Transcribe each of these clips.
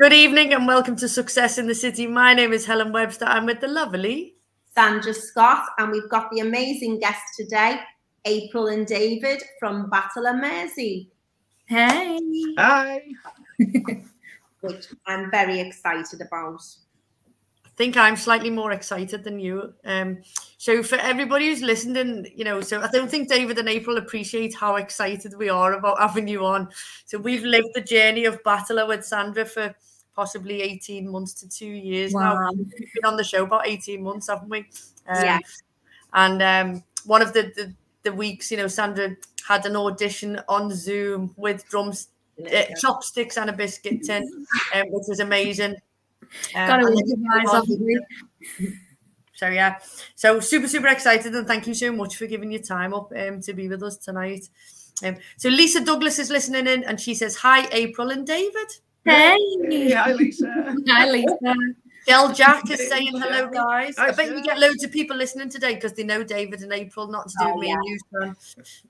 Good evening and welcome to Success in the City. My name is Helen Webster. I'm with the lovely Sandra Scott, and we've got the amazing guest today, April and David from Batala Mersey. Hey. Hi. which I'm very excited about. I think I'm slightly more excited than you. Um, so for everybody who's listening, you know, so I don't think David and April appreciate how excited we are about having you on. So we've lived the journey of Batala with Sandra for possibly 18 months to two years wow. now. We've been on the show about 18 months, haven't we? Um, yeah. And um, one of the, the, the weeks, you know, Sandra had an audition on Zoom with drums, uh, chopsticks and a biscuit tin, um, which was amazing. Um, so yeah, so super super excited and thank you so much for giving your time up um, to be with us tonight. Um, so Lisa Douglas is listening in and she says hi April and David. Hey. Hi, Lisa. Hi, Lisa. Del Jack is saying hello, guys. I bet you get loads of people listening today because they know David and April, not to do oh, with me yeah. and you, son.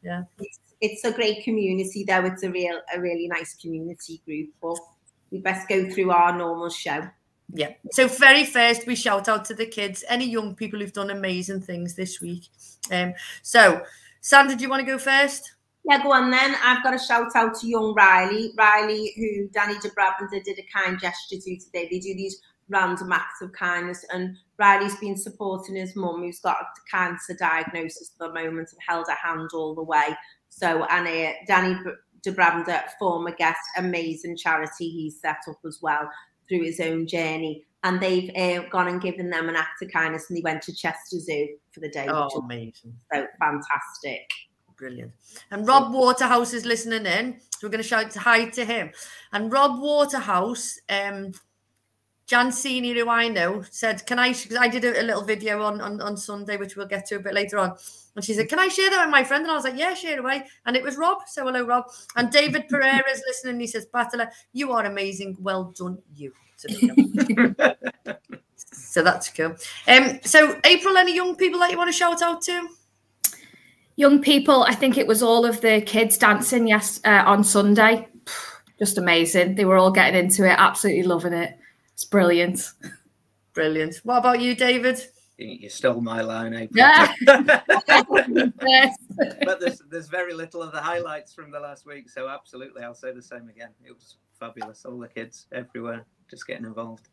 Yeah. It's, it's a great community, though. It's a real, a really nice community group. But we best go through our normal show. Yeah. So very first, we shout out to the kids, any young people who've done amazing things this week. Um. So, Sandra, do you want to go first? Yeah, go on then. I've got a shout out to young Riley. Riley, who Danny de did a kind gesture to today. They do these random acts of kindness, and Riley's been supporting his mum, who's got a cancer diagnosis at the moment, and held her hand all the way. So, and uh, Danny de former guest, amazing charity he's set up as well through his own journey. And they've uh, gone and given them an act of kindness, and they went to Chester Zoo for the day. Oh, amazing! So fantastic. Brilliant. And Rob Waterhouse is listening in. So we're going to shout hi to him. And Rob Waterhouse, um, Jansini, who I know, said, Can I? Because I did a, a, little video on, on, on Sunday, which we'll get to a bit later on. And she said, Can I share that with my friend? And I was like, Yeah, share it away. And it was Rob. So hello, Rob. And David Pereira is listening. He says, Batala, you are amazing. Well done, you. so that's cool. Um, so April, any young people that you want to shout out to? young people. I think it was all of the kids dancing yes uh, on Sunday. Just amazing. They were all getting into it, absolutely loving it. It's brilliant. Brilliant. What about you, David? You stole my line, April. Yeah. but there's there's very little of the highlights from the last week, so absolutely, I'll say the same again. It was fabulous. All the kids everywhere just getting involved.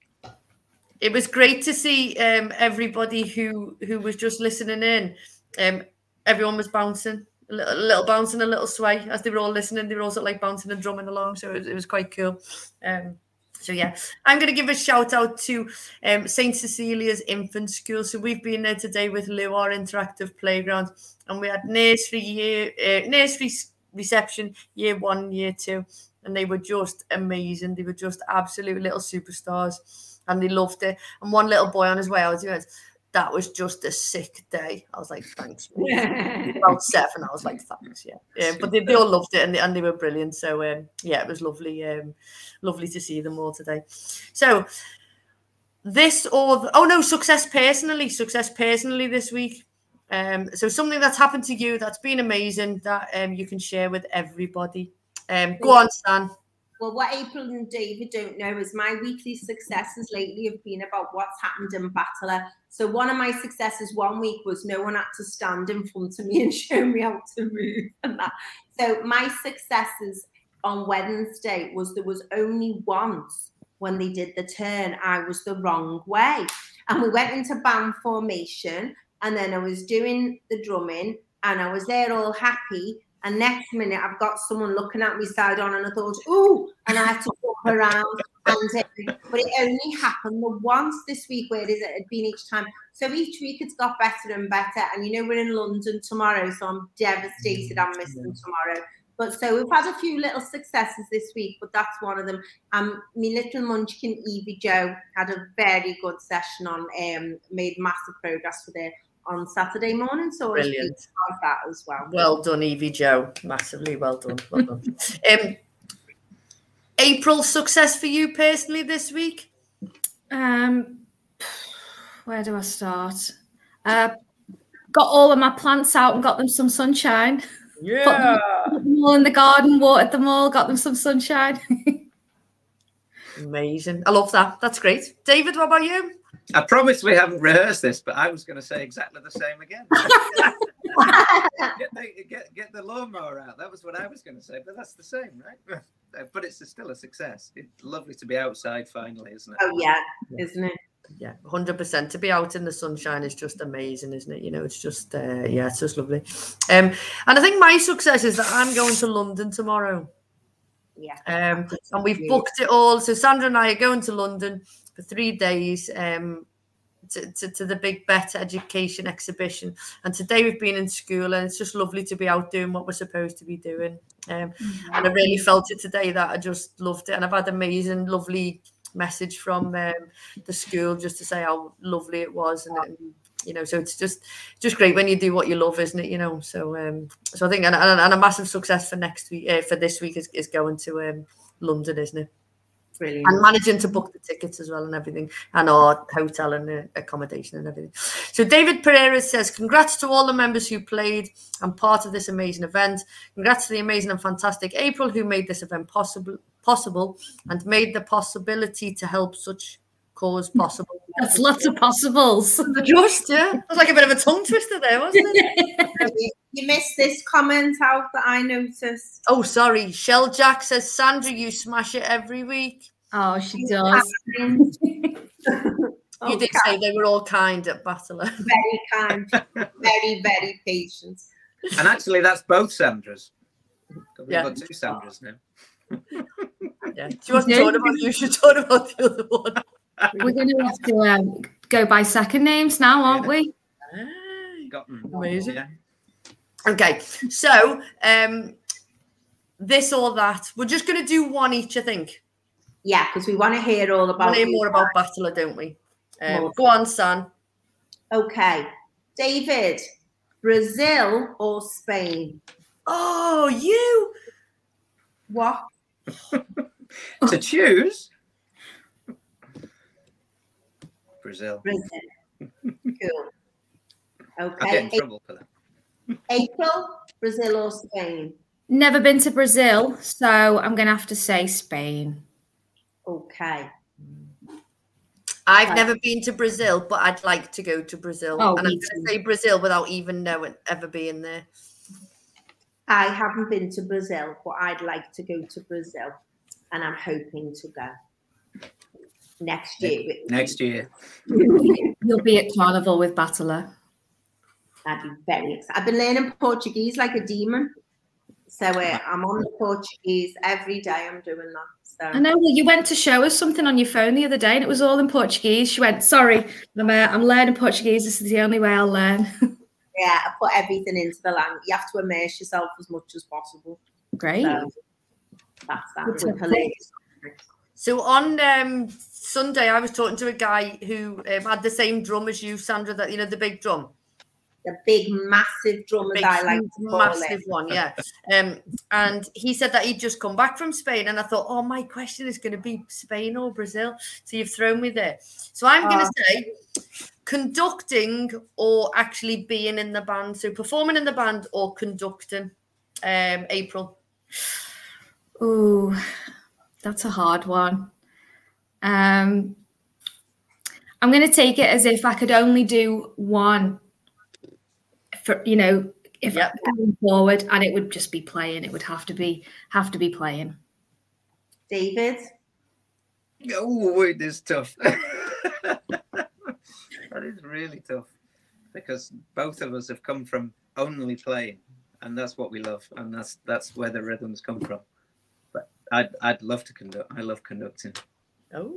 It was great to see um, everybody who who was just listening in. Um, everyone was bouncing, a little, a little bouncing, a little sway as they were all listening. They were also like bouncing and drumming along, so it was, it was quite cool. Um, so yeah, I'm going to give a shout out to um, St Cecilia's Infant School. So we've been there today with Lou, our interactive playground, and we had nursery year, uh, nursery reception year one, year two, and they were just amazing. They were just absolute little superstars, and they loved it. And one little boy on his way out, he went, that was just a sick day. I was like, thanks. About seven, I was like, thanks, yeah. yeah but they, they all loved it and they, and they were brilliant. So um, yeah, it was lovely, um, lovely to see them all today. So this or the, oh no, success personally, success personally this week. Um, so something that's happened to you that's been amazing that um, you can share with everybody. Um, go on, Stan. Well, what April and David don't know is my weekly successes lately have been about what's happened in Batala. So one of my successes one week was no one had to stand in front of me and show me how to move and that. So my successes on Wednesday was there was only once when they did the turn, I was the wrong way. And we went into band formation and then I was doing the drumming and I was there all happy and next minute, I've got someone looking at me side on, and I thought, "Ooh!" and I had to walk around. And but it only happened the once this week, where it is it had been each time. So each week it's got better and better. And you know we're in London tomorrow, so I'm devastated. I'm missing tomorrow. But so we've had a few little successes this week, but that's one of them. Um, my little munchkin Evie Joe had a very good session on, um, made massive progress with it on Saturday morning. So brilliant like that as well. Well done, Evie Joe. Massively well done. Well done. um, April success for you personally this week? Um, where do I start? Uh, got all of my plants out and got them some sunshine. Yeah. put them all in the garden, watered them all, got them some sunshine. Amazing. I love that. That's great. David, what about you? I promise we haven't rehearsed this, but I was going to say exactly the same again. get, the, get, get the lawnmower out. That was what I was going to say, but that's the same, right? But it's still a success. It's lovely to be outside finally, isn't it? Oh yeah, isn't it? Yeah, hundred percent. To be out in the sunshine is just amazing, isn't it? You know, it's just uh, yeah, it's just lovely. Um, and I think my success is that I'm going to London tomorrow. Yeah. Um, and we've booked it all. So Sandra and I are going to London for three days. Um, to, to, to, the big better education exhibition. And today we've been in school and it's just lovely to be out doing what we're supposed to be doing. Um, mm-hmm. and i really felt it today that i just loved it. And i've had an amazing lovely message from um, the school just to say how lovely it was. And, and you know so it's just just great when you do what you love isn't it? You know so um so i think and, and, a massive success for next week uh, for this week is, is going to um london isn't it Brilliant. And managing to book the tickets as well and everything, and our hotel and accommodation and everything. So David Pereira says, "Congrats to all the members who played and part of this amazing event. Congrats to the amazing and fantastic April who made this event possible, possible, and made the possibility to help such cause possible. That's lots of possibles. Just, yeah. It was like a bit of a tongue twister there, wasn't it? you missed this comment out that I noticed. Oh, sorry. Shell Jack says, Sandra, you smash it every week. Oh, she does. you oh, did say they were all kind at Batala. Very kind. very, very patient. And actually, that's both Sandras. We've yeah. got two Sandras now. yeah. She wasn't talking about you, she was talking about the other one. We're going to have to um, go by second names now, aren't we? Got them. Amazing. Okay, so um, this or that. We're just going to do one each, I think. Yeah, because we want to hear all about. We hear more about Batala, don't we? Um, go on, son. Okay, David, Brazil or Spain? Oh, you. What? to choose. Brazil. Brazil. Cool. Okay. I get in trouble for that. April, Brazil or Spain? Never been to Brazil, so I'm going to have to say Spain. Okay. I've right. never been to Brazil, but I'd like to go to Brazil. Oh, and I'm going to say Brazil without even knowing ever being there. I haven't been to Brazil, but I'd like to go to Brazil, and I'm hoping to go next year. Next year. You'll be at Carnival with Batala. I'd be very excited. I've been learning Portuguese like a demon. So uh, I'm on the Portuguese every day. I'm doing that. So. I know. Well, you went to show us something on your phone the other day, and it was all in Portuguese. She went, "Sorry, I'm, uh, I'm learning Portuguese. This is the only way I'll learn." yeah, I put everything into the language. You have to immerse yourself as much as possible. Great. So that's that. So on um, Sunday, I was talking to a guy who um, had the same drum as you, Sandra. That you know, the big drum. The big, massive drum, big, as I like massive one, yeah. Um, and he said that he'd just come back from Spain, and I thought, oh, my question is going to be Spain or Brazil. So you've thrown me there. So I'm going to uh, say conducting or actually being in the band. So performing in the band or conducting. Um, April. Oh, that's a hard one. Um, I'm going to take it as if I could only do one for, you know, if yep. going forward, and it would just be playing. It would have to be have to be playing. David. Oh, wait it is tough. that is really tough because both of us have come from only playing, and that's what we love, and that's that's where the rhythms come from. I'd I'd love to conduct. I love conducting. Oh,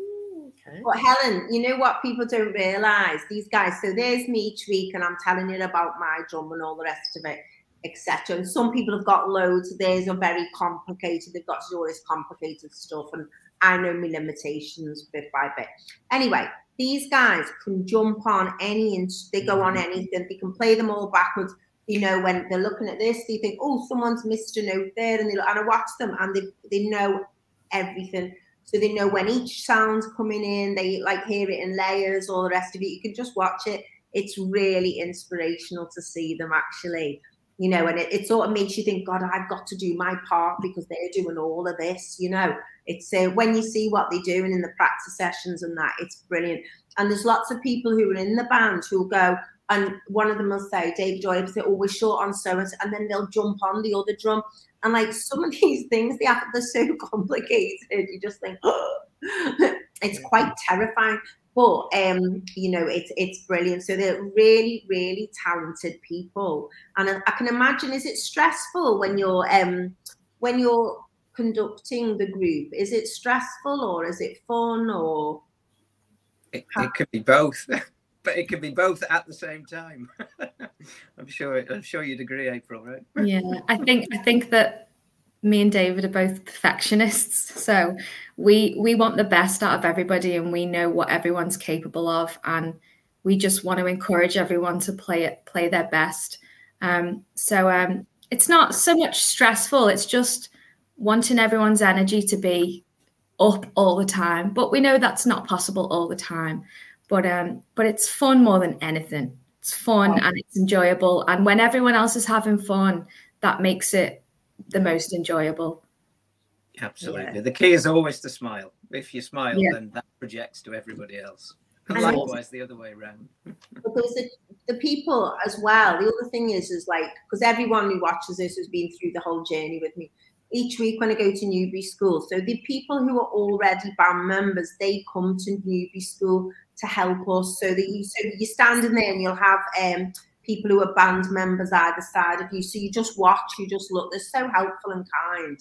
okay. But Helen, you know what people don't realize? These guys. So there's me each week, and I'm telling you about my drum and all the rest of it, etc. And some people have got loads. Theirs are very complicated. They've got to do all this complicated stuff, and I know my limitations bit by bit. Anyway, these guys can jump on any inch. They go on mm-hmm. anything. They can play them all backwards you know, when they're looking at this, they think, oh, someone's missed a note there, and they and I watch them, and they they know everything. So they know when each sound's coming in. They like hear it in layers, all the rest of it. You can just watch it. It's really inspirational to see them actually you know, and it, it sort of makes you think, God, I've got to do my part because they're doing all of this, you know. It's uh, when you see what they're doing in the practice sessions and that, it's brilliant. And there's lots of people who are in the band who'll go, and one of them will say, Dave Joy will say, oh, we're always short on so and and then they'll jump on the other drum. And like some of these things, they are, they're so complicated. You just think, oh. it's quite terrifying. But um, you know, it's it's brilliant. So they're really, really talented people. And I, I can imagine, is it stressful when you're um when you're conducting the group? Is it stressful or is it fun or it, it could be both. but it could be both at the same time. I'm sure. I'm sure you'd agree, April, right? Yeah, I think. I think that me and David are both perfectionists, so we we want the best out of everybody, and we know what everyone's capable of, and we just want to encourage everyone to play it, play their best. Um, so um, it's not so much stressful; it's just wanting everyone's energy to be up all the time. But we know that's not possible all the time. But um, but it's fun more than anything. It's fun and it's enjoyable. And when everyone else is having fun, that makes it the most enjoyable. Absolutely. Yeah. The key is always to smile. If you smile, yeah. then that projects to everybody else. And likewise, the other way around. because the, the people as well. The other thing is, is like because everyone who watches this has been through the whole journey with me. Each week when I go to newbie school, so the people who are already band members, they come to newbie school to help us. So that you so you're standing there and you'll have um, people who are band members either side of you. So you just watch, you just look. They're so helpful and kind,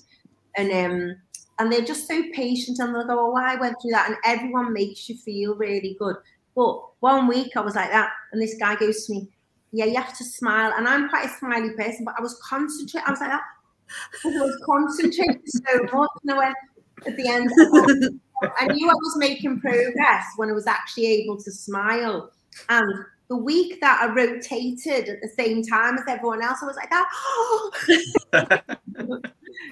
and um, and they're just so patient. And they'll go, "Oh, I went through that," and everyone makes you feel really good. But one week I was like that, and this guy goes to me, "Yeah, you have to smile." And I'm quite a smiley person, but I was concentrating. I was like that. I was concentrating so much, and I went at the end. I knew I was making progress when I was actually able to smile. And the week that I rotated at the same time as everyone else, I was like, ah, oh.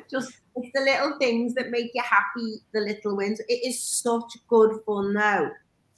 just it's the little things that make you happy, the little wins. It is such good fun though.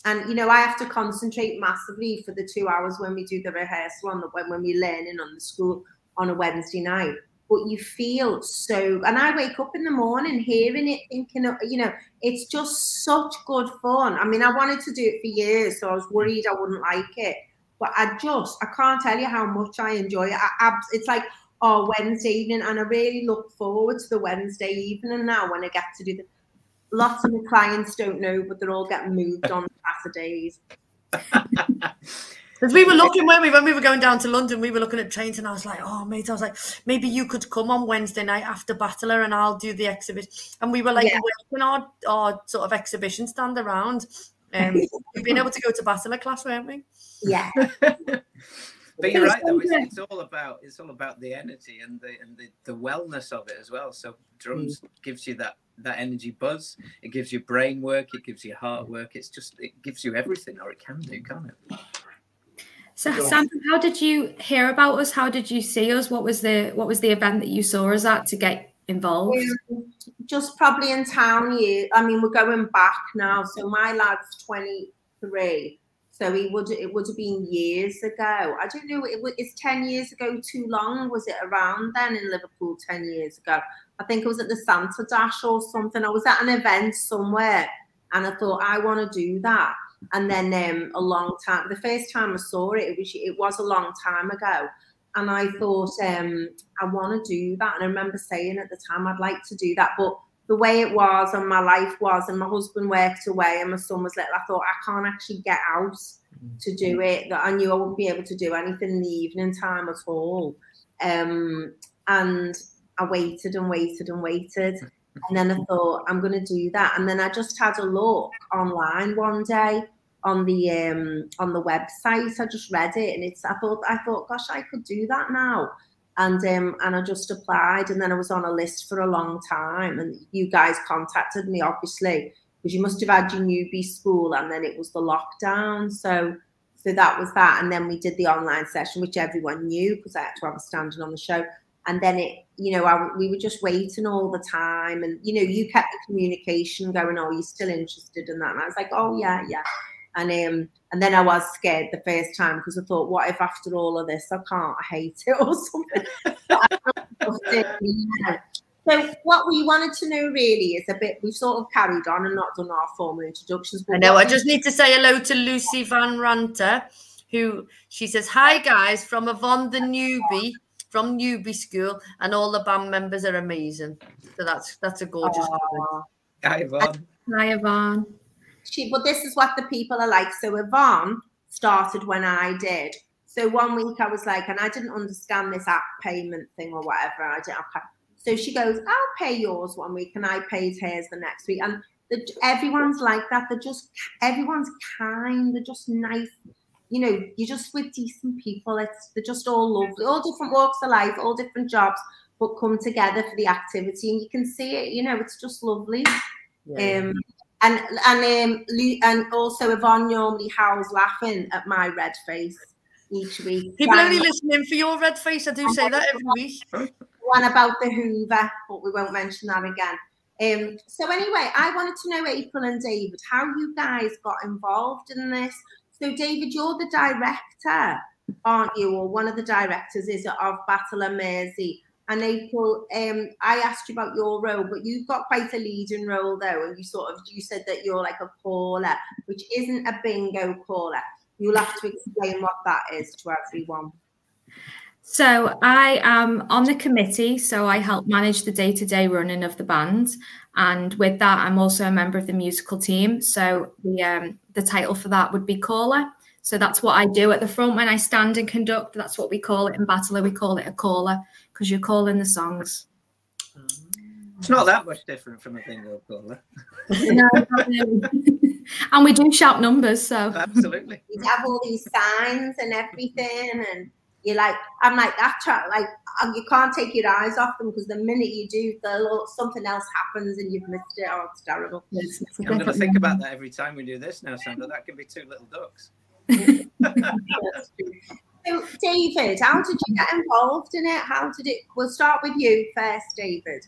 And you know, I have to concentrate massively for the two hours when we do the rehearsal on the when, when we're learning on the school on a Wednesday night but you feel so and i wake up in the morning hearing it thinking uh, you know it's just such good fun. I mean i wanted to do it for years so i was worried i wouldn't like it but i just i can't tell you how much i enjoy it. I, it's like oh wednesday evening and i really look forward to the wednesday evening now when i get to do the lots of the clients don't know but they're all getting moved on saturdays Because we were looking when we when we were going down to London, we were looking at trains, and I was like, "Oh, mate," I was like, "Maybe you could come on Wednesday night after Batala, and I'll do the exhibition." And we were like yeah. working our our sort of exhibition stand around. Um, we've been able to go to Batala class, weren't we? Yeah. but you're right though. It's, it's, all about it's all about the energy and the and the, the wellness of it as well. So drums mm. gives you that that energy buzz. It gives you brain work. It gives you heart work. It's just it gives you everything, or it can do, can't it? So Sam, how did you hear about us? How did you see us? What was the what was the event that you saw us at to get involved? Just probably in town year. I mean, we're going back now. So my lad's 23. So he would it would have been years ago. I don't know. It, it's 10 years ago too long. Was it around then in Liverpool 10 years ago? I think it was at the Santa Dash or something. I was at an event somewhere and I thought I want to do that. And then um, a long time, the first time I saw it, it was it was a long time ago, and I thought um, I want to do that. And I remember saying at the time I'd like to do that, but the way it was and my life was, and my husband worked away and my son was little, I thought I can't actually get out to do it. That I knew I wouldn't be able to do anything in the evening time at all. Um, and I waited and waited and waited. And then I thought, I'm going to do that. And then I just had a look online one day on the um on the website. I just read it and it's I thought I thought, gosh, I could do that now. And um and I just applied and then I was on a list for a long time. And you guys contacted me obviously because you must have had your newbie school and then it was the lockdown. So so that was that. And then we did the online session, which everyone knew because I had to have a standing on the show and then it you know I, we were just waiting all the time and you know you kept the communication going oh you're still interested in that and i was like oh yeah yeah And um, and then I was scared the first time because I thought, what if after all of this I can't, I hate it or something. so what we wanted to know really is a bit. We've sort of carried on and not done our formal introductions. I know. I just need to say hello to Lucy Van Ranter, who she says, "Hi guys from Yvonne the newbie." From newbie school, and all the band members are amazing. So that's that's a gorgeous. Aww. Hi Yvonne. Hi Yvonne. She but this is what the people are like. So yvonne started when i did. So one week i was like and i didn't understand this app payment thing or whatever. I didn't have so she goes i'll pay yours one week and i paid hers the next week. And the, everyone's like that. They're just everyone's kind. They're just nice you know you're just with decent people it's they're just all lovely all different walks of life all different jobs but come together for the activity and you can see it you know it's just lovely yeah. um and and um and also Yvonne normally howls laughing at my red face each week. People only listening for your red face. I do say that every week. One about the Hoover, but we won't mention that again. Um, so anyway, I wanted to know April and David how you guys got involved in this. So David, you're the director, aren't you, or one of the directors is it of Batala Mersey? And April, um, I asked you about your role, but you've got quite a leading role though, and you sort of you said that you're like a caller, which isn't a bingo caller. You'll have to explain what that is to everyone. So I am on the committee, so I help manage the day-to-day running of the band, and with that, I'm also a member of the musical team. So the um, the title for that would be caller. So that's what I do at the front when I stand and conduct. That's what we call it in Batala. We call it a caller because you're calling the songs. It's not that much different from a bingo caller. no, and we do shout numbers, so absolutely. We have all these signs and everything, and you're like, I'm like that. Like um, you can't take your eyes off them because the minute you do, the something else happens and you've missed it. Oh, it's terrible. It's, it's I'm going to think about that every time we do this now, Sandra. That can be two little ducks. So, David, how did you get involved in it? How did it? We'll start with you first, David.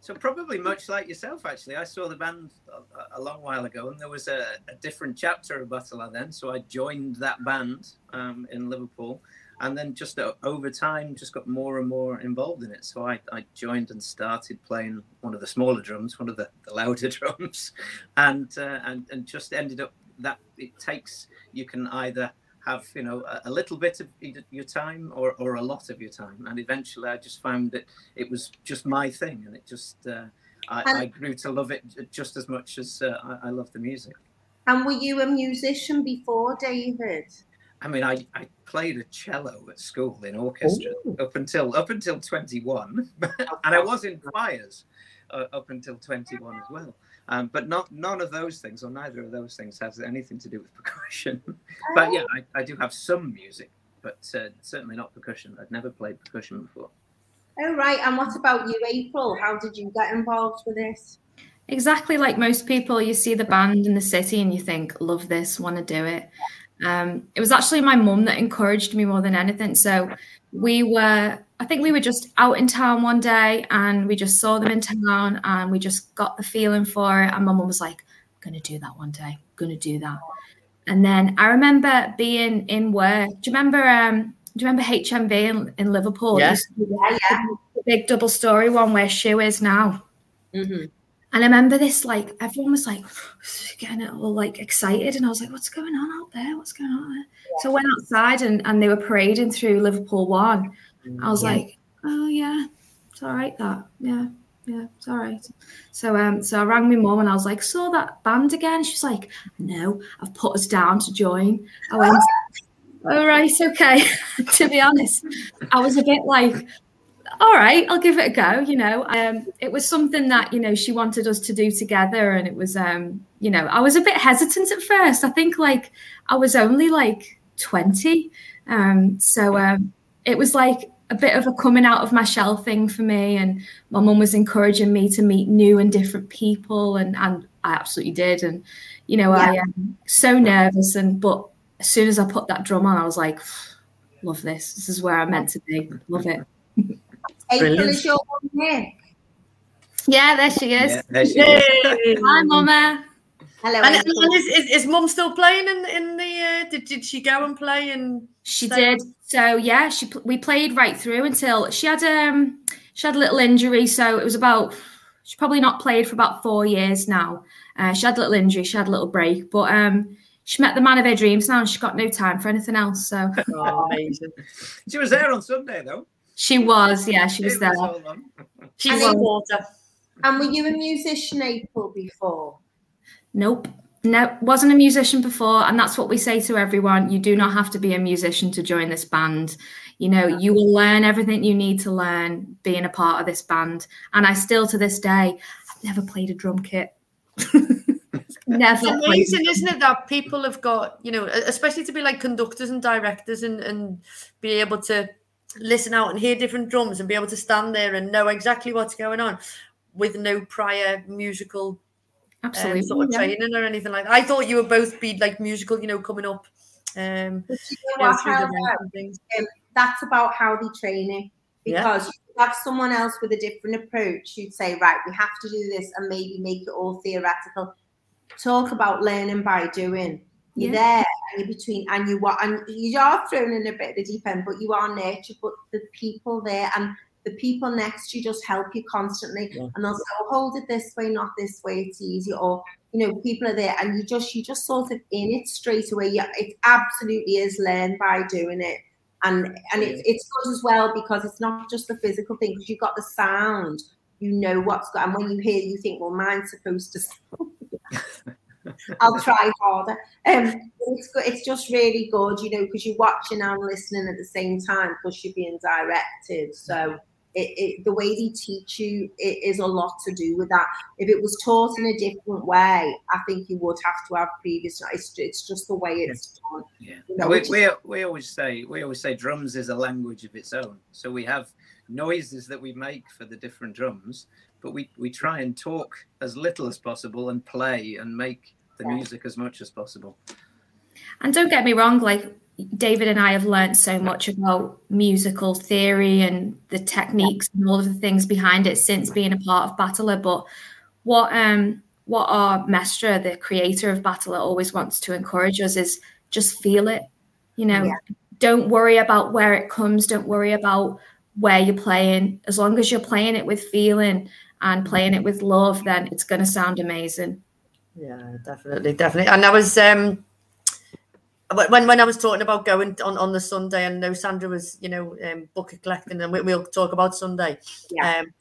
So probably much like yourself, actually. I saw the band a, a long while ago, and there was a, a, different chapter of Batala then. So I joined that band um, in Liverpool, and then just uh, over time, just got more and more involved in it. So I, I joined and started playing one of the smaller drums, one of the, the louder drums, and uh, and and just ended up that it takes you can either have you know a, a, little bit of your time or, or a lot of your time. And eventually i just found that it was just my thing and it just uh, I, I, grew to love it just as much as uh, I, I, love the music. And were you a musician before david i mean i, I played a cello at school in orchestra Ooh. up until up until 21 and i was in choirs uh, up until 21 as well um, but not none of those things, or neither of those things, has anything to do with percussion. but yeah, I, I, do have some music, but uh, certainly not percussion. I'd never played percussion before. Oh right, and what about you, April? How did you get involved with this? Exactly like most people, you see the band in the city and you think, "Love this, want to do it." Um, it was actually my mum that encouraged me more than anything. So we were I think we were just out in town one day and we just saw them in town and we just got the feeling for it. And my mum was like, I'm gonna do that one day, I'm gonna do that. And then I remember being in work. Do you remember um do you remember HMV in, in Liverpool? Yeah. yeah, yeah. The big double story one where Schuh is now. Mm-hmm. And I remember this, like, everyone was like getting all like excited. And I was like, what's going on out there? What's going on there? Yeah. So I went outside and, and they were parading through Liverpool One. I was yeah. like, oh yeah, it's all right that. Yeah, yeah, it's all right. So um, so I rang my mum and I was like, saw that band again. She's like, no, I've put us down to join. I went, all right, okay. to be honest, I was a bit like, all right, I'll give it a go. You know, um, it was something that you know she wanted us to do together, and it was, um, you know, I was a bit hesitant at first. I think like I was only like twenty, um, so um, it was like a bit of a coming out of my shell thing for me. And my mum was encouraging me to meet new and different people, and and I absolutely did. And you know, yeah. I am so nervous, and but as soon as I put that drum on, I was like, love this. This is where I'm meant to be. Love it. April is your mum Yeah, there she is. Yeah, there she is. Hi, Mama. Hello. And, and is, is, is mum still playing in in the? Uh, did did she go and play and? She So- did. So yeah, she we played right through until she had um she had a little injury. So it was about she's probably not played for about four years now. Uh, she had a little injury. She had a little break, but um she met the man of her dreams now, and she's got no time for anything else. So Oh, amazing. She was there on Sunday though. She was, yeah, she was It there. all on. And in water. And were you a musician, April, before? Nope. No, wasn't a musician before, and that's what we say to everyone. You do not have to be a musician to join this band. You know, you will learn everything you need to learn being a part of this band. And I still, to this day, I've never played a drum kit. never. It's amazing, a- isn't it, that people have got, you know, especially to be like conductors and directors and, and be able to listen out and hear different drums and be able to stand there and know exactly what's going on with no prior musical um, sort of yeah. training or anything like that. I thought you would both be like musical, you know, coming up. Um, But you you know know, through the and things. that's about how they train it. Yeah. Because you have someone else with a different approach You'd say, right, we have to do this and maybe make it all theoretical. Talk about learning by doing. You're there and you're between and you what and you are thrown in a bit of the deep end, but you are nurtured, but the people there and the people next to you just help you constantly Yeah. and they'll say, oh, hold it this way, not this way, it's easy. Or, you know, people are there and you just you just sort of in it straight away. Yeah, it absolutely is learned by doing it and and it's it's good as well because it's not just the physical thing because you've got the sound you know what's going and when you hear you think well mine's supposed to I'll try harder um it's it's just really good you know because you're watching and listening at the same time because you're being directed so it, it the way they teach you it is a lot to do with that if it was taught in a different way I think you would have to have previous it's, it's just the way it's done Yeah. You know, we, we, we always say we always say drums is a language of its own. So we have noises that we make for the different drums, but we, we try and talk as little as possible and play and make the Yeah. music as much as possible. And don't get me wrong, like David and I have learned so much about musical theory and the techniques and all of the things behind it since being a part of Batala. But what um what our maestro, the creator of Batala, always wants to encourage us is just feel it. You know, Yeah. don't worry about where it comes, don't worry about where you're playing. As long as you're playing it with feeling and playing it with love, then it's gonna sound amazing. Yeah, definitely, definitely. And I was um when when I was talking about going on on the Sunday, and know Sandra was you know um, bucket collecting, and we, we'll talk about Sunday. Yeah. Um,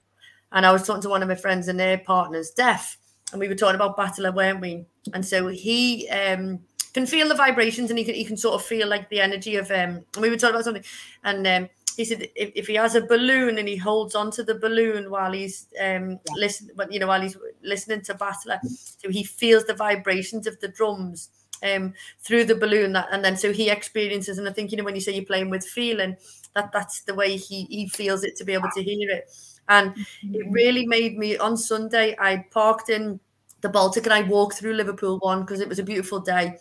and I was talking to one of my friends, and their partner's deaf, and we were talking about Batala, weren't we? And so he um can feel the vibrations, and he can he can sort of feel like the energy of um. And we were talking about something, and um. He said if, if he has a balloon and he holds onto the balloon while he's um listen, but you know while he's listening to Batala, so he feels the vibrations of the drums um through the balloon that and then so he experiences and i think you know when you say you're playing with feeling that that's the way he he feels it to be able to hear it. And it really made me on sunday i parked in the baltic and i walked through liverpool one because it was a beautiful day.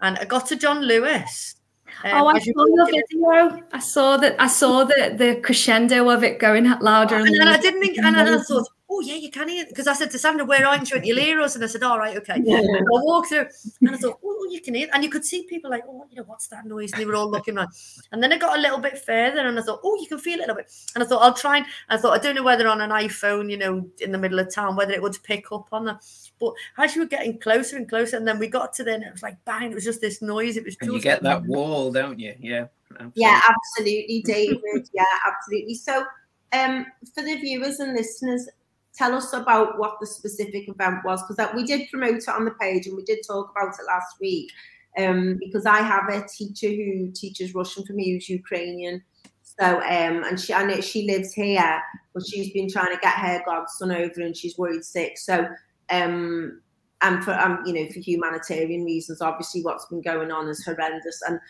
And i got to john lewis um, oh, I saw your video. I saw that. I saw the the crescendo of it going louder and, and, and I didn't think, and, and I thought, oh yeah, you can hear because I said to Sandra, "Where are you?" She went, "You'll hear us," and I said, "All right, okay." Yeah. And I walked through, and I thought, "Oh, you can hear," and you could see people like, "Oh, you know, what's that noise?" And they were all looking around. And then I got a little bit further, and I thought, "Oh, you can feel it a little bit." And I thought, "I'll try." And I thought, I don't know whether on an iPhone, you know, in the middle of town, whether it would pick up on that. But as you were getting closer and closer, and then we got to then, it was like bang! It was just this noise. It was And you get that wall, don't you? Yeah. Yeah, absolutely. absolutely, David. yeah, absolutely. So, um, for the viewers and listeners, tell us about what the specific event was because that we did promote it on the page and we did talk about it last week. Um, because I have a teacher who teaches Russian for me who's Ukrainian. So, um, and she, I know she lives here, but she's been trying to get her godson over and she's worried sick. So, um, and for um, you know, for humanitarian reasons, obviously what's been going on is horrendous. And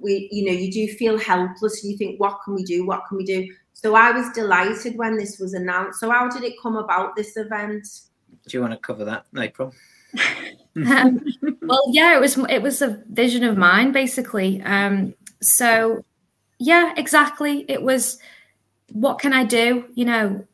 we you know you do feel helpless you think what can we do what can we do so i was delighted when this was announced so how did it come about this event Do you want to cover that, April? Um, well, yeah, it was it was a vision of mine basically. Um, so yeah, exactly. It was what can I do? You know,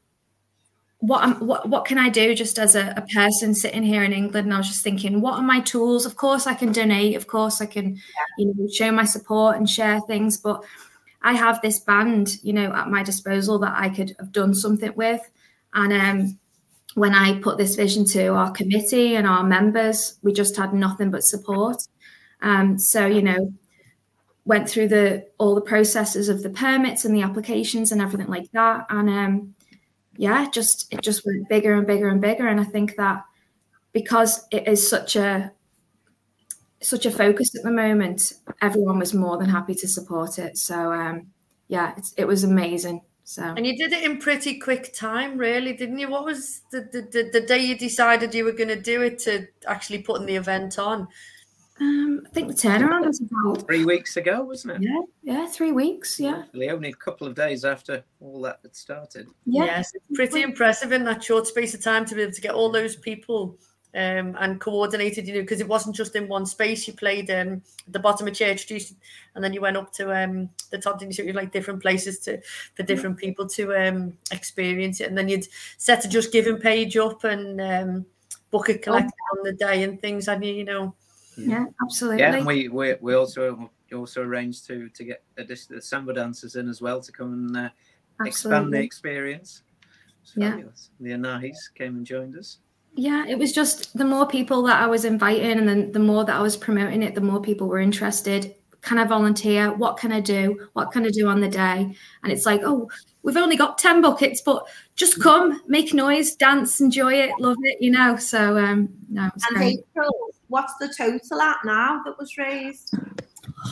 what am what what can I do just as a, a, person sitting here in England? And I was just thinking, what are my tools? Of course, I can donate. Of course, I can, yeah. you know, show my support and share things. But I have this band, you know, at my disposal that I could have done something with. And um, when I put this vision to our committee and our members, we just had nothing but support. Um, so you know, went through the all the processes of the permits and the applications and everything like that, and um, yeah, just it just went bigger and bigger and bigger. And I think that because it is such a such a focus at the moment, everyone was more than happy to support it. So um, yeah, it was amazing. So and you did it in pretty quick time, really, didn't you? What was the the, the, the day you decided you were going to do it to actually putting the event on? Um, I think the turnaround was about three weeks ago, wasn't it? Yeah, yeah, three weeks. Yeah, only a couple of days after all that had started. Yeah. Yes, it's pretty impressive in that short space of time to be able to get all those people um, and coordinated, you know, because it wasn't just in one space. You played um, at the bottom of Church Street, and then you went up to um, the top, didn't you? Like different places to for different people to um, experience it, and then you'd set a just giving page up and um, book a collector oh. on the day and things, and you, you know yeah, absolutely. Yeah, and we, we, we also also arranged to to get the samba dancers in as well to come and uh, expand the experience. Yeah, the Anahis came and joined us. Yeah, it was just the more people that I was inviting, and then the more that I was promoting it, the more people were interested. Can I volunteer? What can I do? What can I do on the day? And it's like, oh, we've only got 10 buckets, but just come, make noise, dance, enjoy it, love it, you know. So, um, no, it was and great. April, what's the total at now that was raised?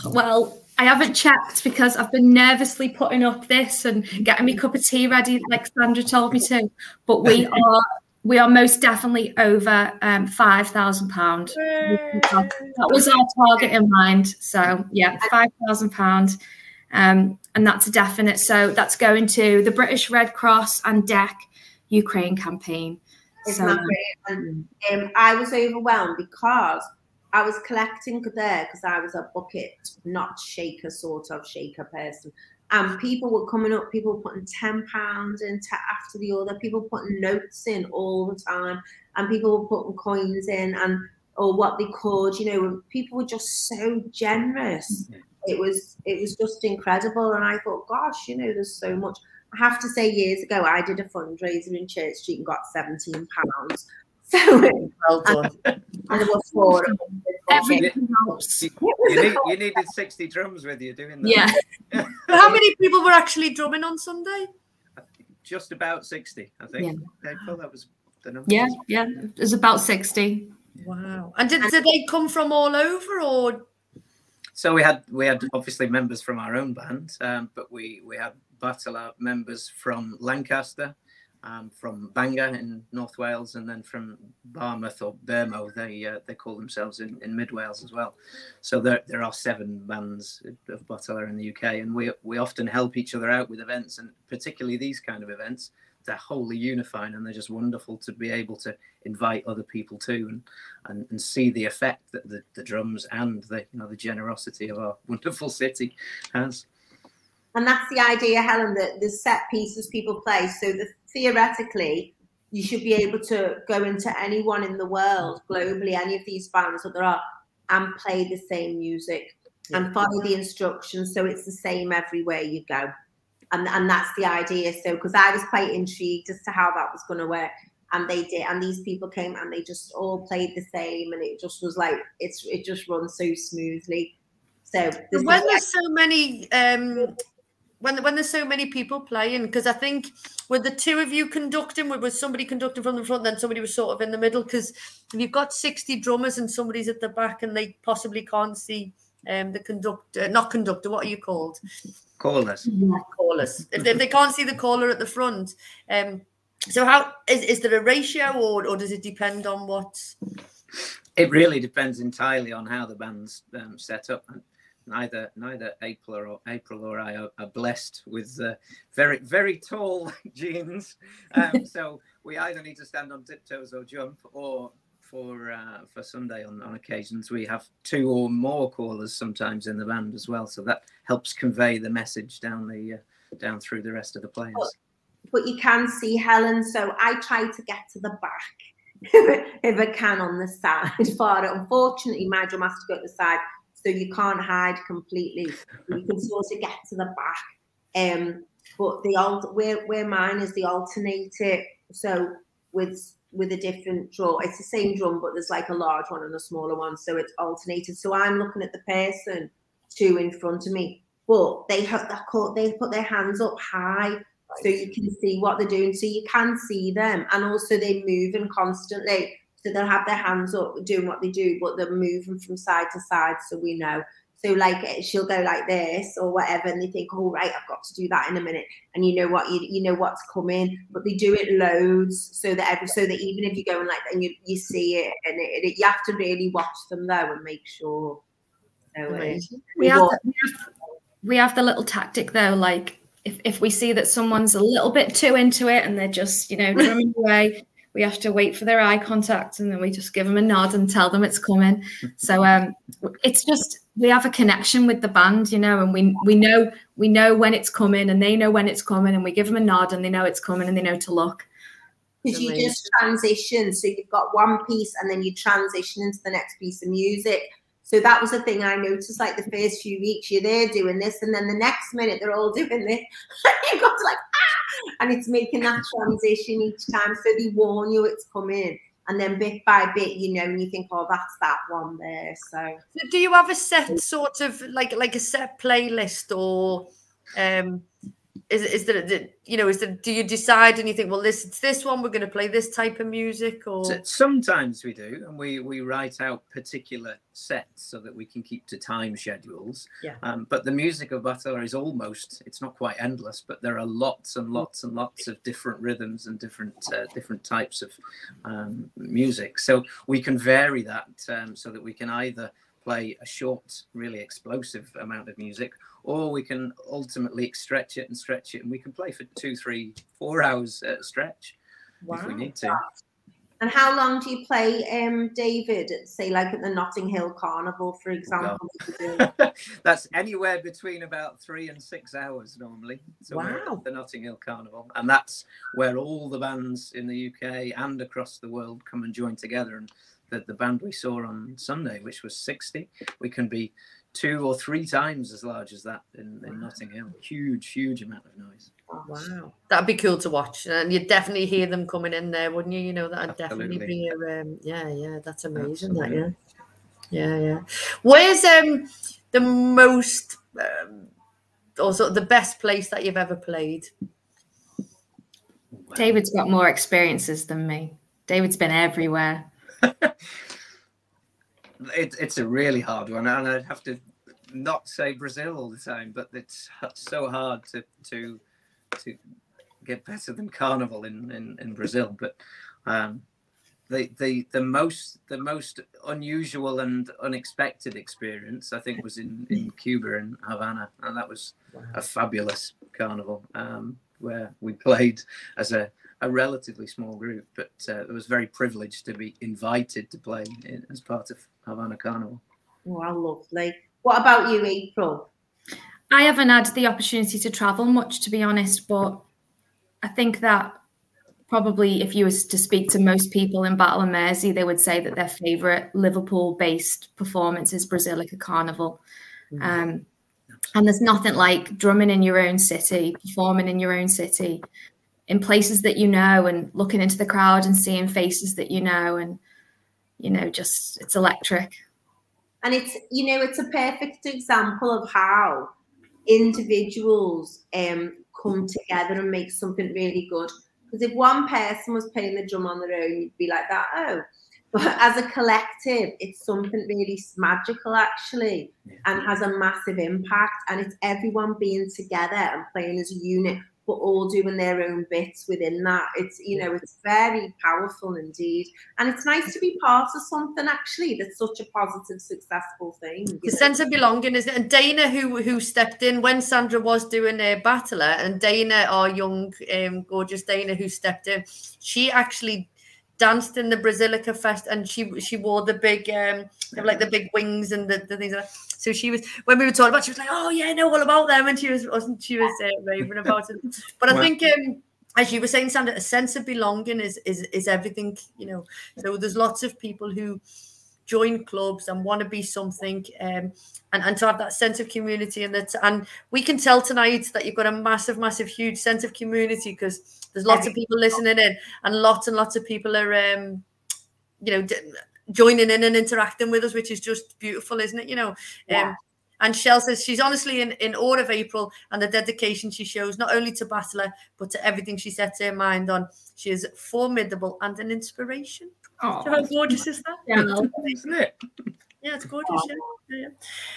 Well, I haven't checked because I've been nervously putting up this and getting my cup of tea ready, like Sandra told me to. But we are we are most definitely over um, five thousand pound. That was our target in mind. So yeah, five thousand pound, um, and that's a definite. So that's going to the British Red Cross and DEC Ukraine campaign. Isn't so. And um, I was overwhelmed because I was collecting there because I was a bucket, not shaker sort of shaker person. And people were coming up, people were putting £10 into after the order, people putting notes in all the time, and people were putting coins in and or what they could, you know, people were just so generous. Mm-hmm. It was it was just incredible. And I thought, gosh, you know, there's so much. I have to say, years ago, I did a fundraiser in Church Street and got seventeen pounds. So well done. And, and there were four. Everything helps. You, you, need, you, needed sixty drums with you doing that. Yeah. how many people were actually drumming on Sunday? Just about sixty, I think. Yeah. April, that was the number. Yeah, yeah, it was about sixty. Wow! And did, did they come from all over, or so we had we had obviously members from our own band, um, but we we had Batala members from Lancaster, um, from Bangor in North Wales, and then from Barmouth or Bermo, they uh, they call themselves in, in Mid Wales as well. So there there are seven bands of Batala in the UK, and we we often help each other out with events, and particularly these kind of events. They're wholly unifying, and they're just wonderful to be able to invite other people to, and and, and see the effect that the, the drums and the you know the generosity of our wonderful city has. And that's the idea, Helen, that the set pieces people play. So that theoretically, you should be able to go into anyone in the world, globally, any of these bands that there are, and play the same music yeah. and follow the instructions. So it's the same everywhere you go. And, and that's the idea. So, because I was quite intrigued as to how that was going to work. And they did. And these people came and they just all played the same. And it just was like, it's it just runs so smoothly. So, when there's like, so many um, when when there's so many people playing because I think with the two of you conducting with, with somebody conducting from the front then somebody was sort of in the middle because if you've got 60 drummers and somebody's at the back and they possibly can't see um the conductor not conductor what are you called? Callers. Yeah, callers. If, if they can't see the caller at the front um so how is, is there a ratio or, or does it depend on what? It really depends entirely on how the band's um, set up neither neither April or April or I are, are blessed with uh, very very tall genes, um, so we either need to stand on tiptoes or jump, or for uh, for Sunday on, on occasions we have two or more callers sometimes in the band as well, so that helps convey the message down the uh, down through the rest of the players. but you can see Helen. So I try to get to the back if I can on the side for it. Unfortunately, my drum has to go to the side, so you can't hide completely. You can sort of get to the back. Um, but the old where where mine is the alternator. So with with a different drum, it's the same drum, but there's like a large one and a smaller one, so it's alternated. So I'm looking at the person two in front of me, but they have they put their hands up high so you can see what they're doing. So you can see them, and also they're moving constantly. So they'll have their hands up doing what they do, but they're moving from side to side, so we know. So like eh, she'll go like this or whatever, and they think, "All oh, right, I've got to do that in a minute," and you know what you you know what's coming. But they do it loads, so that every so that even if you're going like that, and you you see it, and it, it, you have to really watch them though and make sure. So, uh, we, we, have the, we have we have the little tactic though, like if, if we see that someone's a little bit too into it and they're just, you know, drumming away, we have to wait for their eye contact and then we just give them a nod and tell them it's coming. So um, it's just we have a connection with the band, you know, and we we know we know when it's coming and they know when it's coming and we give them a nod and they know it's coming and they know to look. Because you just transition, so you've got one piece and then you transition into the next piece of music. So that was the thing I noticed. Like the first few weeks, you're there doing this, and then the next minute they're all doing this. You've got to like and it's making that transition each time. So they warn you it's coming, and then bit by bit, you know, and you think, oh, that's that one there. So, so do you have a set sort of like like a set playlist or? um is is there you know is there do you decide and you think well this it's this one we're going to play this type of music or? Sometimes we do and we we write out particular sets so that we can keep to time schedules. Yeah. Um, but the music of Batala is almost it's not quite endless but there are lots and lots and lots of different rhythms and different uh, different types of um, music. So we can vary that um, so that we can either play a short, really explosive amount of music, or we can ultimately stretch it and stretch it, and we can play for two, three, four hours at a stretch wow. if we need to. And how long do you play, um, David? Say, like at the Notting Hill Carnival, for example. That's anywhere between about three and six hours normally. So wow. the Notting Hill Carnival, and that's where all the bands in the UK and across the world come and join together. And the, the band we saw on Sunday, which was 60, we can be two or three times as large as that in, in Notting Hill. Huge, huge amount of noise. Wow, that'd be cool to watch, and you'd definitely hear them coming in there, wouldn't you? You know, that'd Absolutely. definitely be a um, yeah, yeah. That's amazing. That yeah, yeah, yeah. Where's um the most um, also the best place that you've ever played? David's got more experiences than me. David's been everywhere. It, it's a really hard one, and I'd have to not say Brazil all the time, but it's so hard to to to get better than Carnival in in, in Brazil. But um, the the the most the most unusual and unexpected experience I think was in in Cuba and Havana, and that was a fabulous carnival um, where we played as a a relatively small group, but uh, it was very privileged to be invited to play in, as part of Havana Carnival. Wow, lovely. What about you, April? I haven't had the opportunity to travel much, to be honest, but I think that probably if you was to speak to most people in Batala Mersey, they would say that their favourite Liverpool-based performance is Brazilica Carnival. Mm-hmm. Um, and there's nothing like drumming in your own city, performing in your own city, in places that you know and looking into the crowd and seeing faces that you know and you know just it's electric. And it's you know it's a perfect example of how individuals um come together and make something really good. Because if one person was playing the drum on their own you'd be like that oh. But as a collective it's something really magical actually and has a massive impact. And it's everyone being together and playing as a unit but all doing their own bits within that. It's you know, it's very powerful indeed, and it's nice to be part of something actually that's such a positive, successful thing. The know? sense of belonging is, it. and Dana who who stepped in when Sandra was doing a Batala, and Dana, our young, um, gorgeous Dana who stepped in, she actually danced in the Brazilica Fest, and she she wore the big um like the big wings and the, the things. Like so she was when we were talking about, she was like, "Oh yeah, I know all about them," and she was wasn't she was uh, raving about it. But I think um, as you were saying, Sandra, a sense of belonging is is is everything, you know. So there's lots of people who join clubs and want to be something um, and, and to have that sense of community and that and we can tell tonight that you've got a massive massive huge sense of community because there's lots of people listening in and lots and lots of people are um, you know joining in and interacting with us which is just beautiful isn't it you know Yeah. um, and Shell says she's honestly in, in awe of April and the dedication she shows not only to Batala but to everything she sets her mind on. She is formidable and an inspiration. Oh, So how gorgeous is that? yeah. Isn't it? Yeah, it's gorgeous. Yeah. Yeah,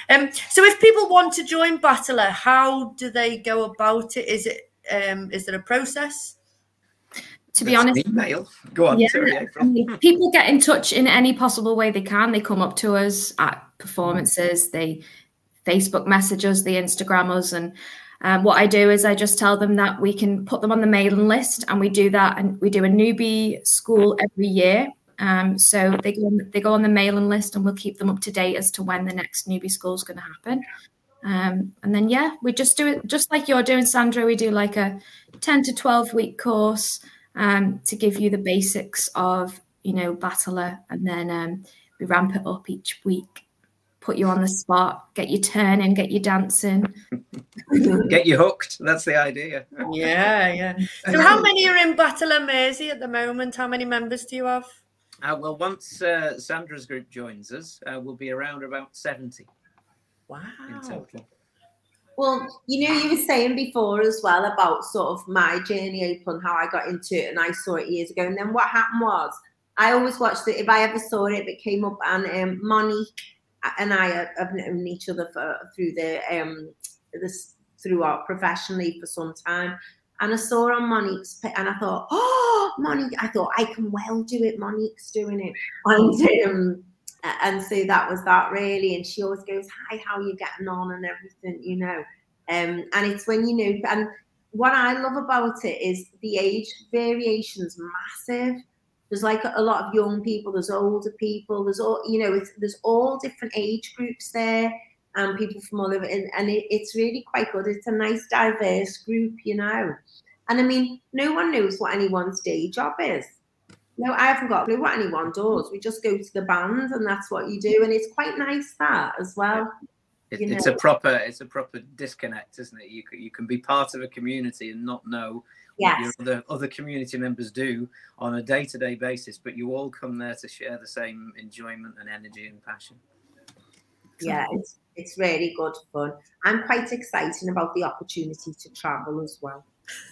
yeah. Um, so if people want to join Batala, how do they go about it? Is it um, is there a process? To be That's honest, email. Go on, Yeah. sorry, people get in touch in any possible way they can. They come up to us at performances, they Facebook message us, they Instagram us, and um, what I do is I just tell them that we can put them on the mailing list, and we do that, and we do a newbie school every year. Um, so they go on, they go on the mailing list, and we'll keep them up to date as to when the next newbie school is going to happen. Um, and then yeah, we just do it just like you're doing, Sandra. We do like a ten to twelve week course um, to give you the basics of you know Batala and then um, we ramp it up each week put you on the spot get you turning get you dancing Get you hooked. That's the idea. Yeah, yeah. So how many are in Batala Mersey at the moment? How many members do you have? Uh, well, once uh, Sandra's group joins us, uh, we'll be around about 70 Wow. in total. Well, you know, you were saying before as well about sort of my journey, April, and how I got into it, and I saw it years ago. And then what happened was, I always watched it. If I ever saw it, it came up, and um, Monique and I have- known each other for through the um this throughout professionally for some time. And I saw on Monique's, and I thought, oh, Monique, I thought I can well do it. Monique's doing it, and um, and so that was that really. And she always goes, "Hi, how are you getting on?" and everything, you know. Um, and it's when you know, and what I love about it is the age variation's massive. There's like a lot of young people, there's older people, there's all you know, there's all different age groups there, and people from all over, and, and it, it's really quite good. It's a nice diverse group, you know. And I mean, no one knows what anyone's day job is. No, I haven't got a clue what anyone does. We just go to the band, and that's what you do, and it's quite nice that as well. It, it's know. a proper, it's a proper disconnect, isn't it? You can, you can be part of a community and not know what Yes. your other other community members do on a day to day basis, but you all come there to share the same enjoyment and energy and passion. yeah, it's it's really good fun. I'm quite excited about the opportunity to travel as well.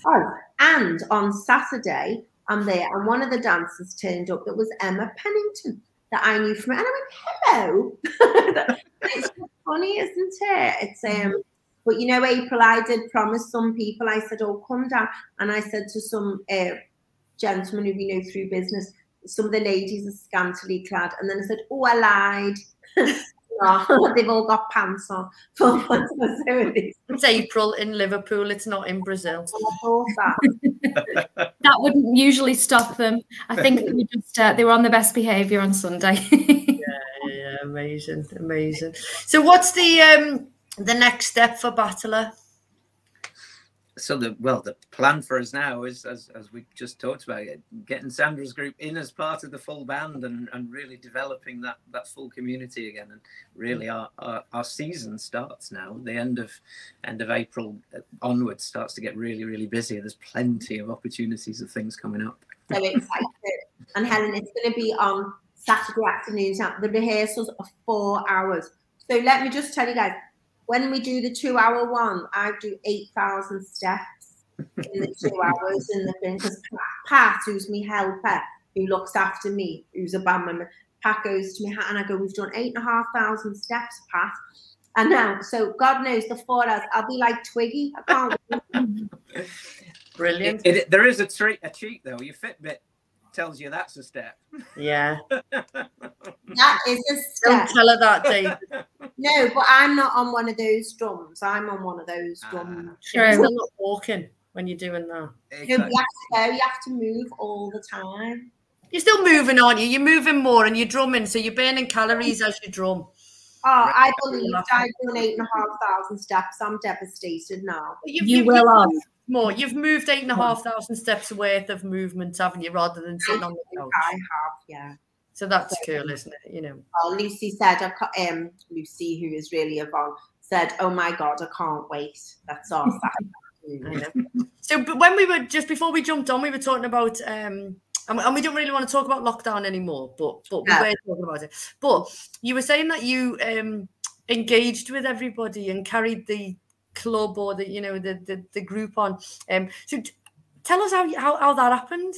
Oh, and on Saturday, I'm there, and one of the dancers turned up that was Emma Pennington that I knew from, and I went, "Hello." it's funny, isn't it? It's um. But you know, April, I did promise some people. I said, "Oh, come down," and I said to some uh, gentlemen who we know through business, some of the ladies are scantily clad, and then I said, "Oh, I lied." No, they've all got pants on. For once, so it is. April in Liverpool. It's not in Brazil. That. that wouldn't usually stop them i think they were just uh, they were on the best behavior on sunday Yeah, amazing, amazing. So what's the um the next step for Batala? So the well, the plan for us now is, as as we just talked about, it, getting Sandra's group in as part of the full band and, and really developing that that full community again. And really, our, our our season starts now. The end of end of April uh, onwards starts to get really really busy. There's plenty of opportunities of things coming up. so excited. And Helen, it's going to be on Saturday afternoons. Now, The rehearsals are four hours. So let me just tell you guys, when we do the two-hour one, I do eight thousand steps in the two hours in the thing because Pat, who's my helper, who looks after me, who's a band member, Pat goes to me and I go, "We've done eight and a half thousand steps, Pat." And now, so God knows the four hours, I'll be like Twiggy. I can't. Brilliant. It, it, there is a treat, a cheat though. Your Fitbit tells you that's a step. Yeah. that is a step. Don't tell her that, Dave. No, but I'm not on one of those drums. I'm on one of those Ah. drums. You're still not walking when you're doing that. No, but Exactly. you have to go. You have to move all the time. You're still moving, aren't you? You're moving more and you're drumming, so you're burning calories as you drum. Oh, I Right. believe I've done eight and a half thousand steps. I'm devastated now. You've- you you've- will you've have more. You've moved eight and a half thousand steps worth of movement, haven't you, rather than sitting on the couch? I have, yeah. So that's cool, isn't it? You know. Well, Lucy said, I ca- um, Lucy, who is really Yvonne, said, "Oh my God, I can't wait." That's our I know. So, but when we were just before we jumped on, we were talking about, um, and, and we don't really want to talk about lockdown anymore, but but we were talking about it. But you were saying that you um, engaged with everybody and carried the club or the you know the the, the group on. Um, so, t- tell us how you- how how that happened.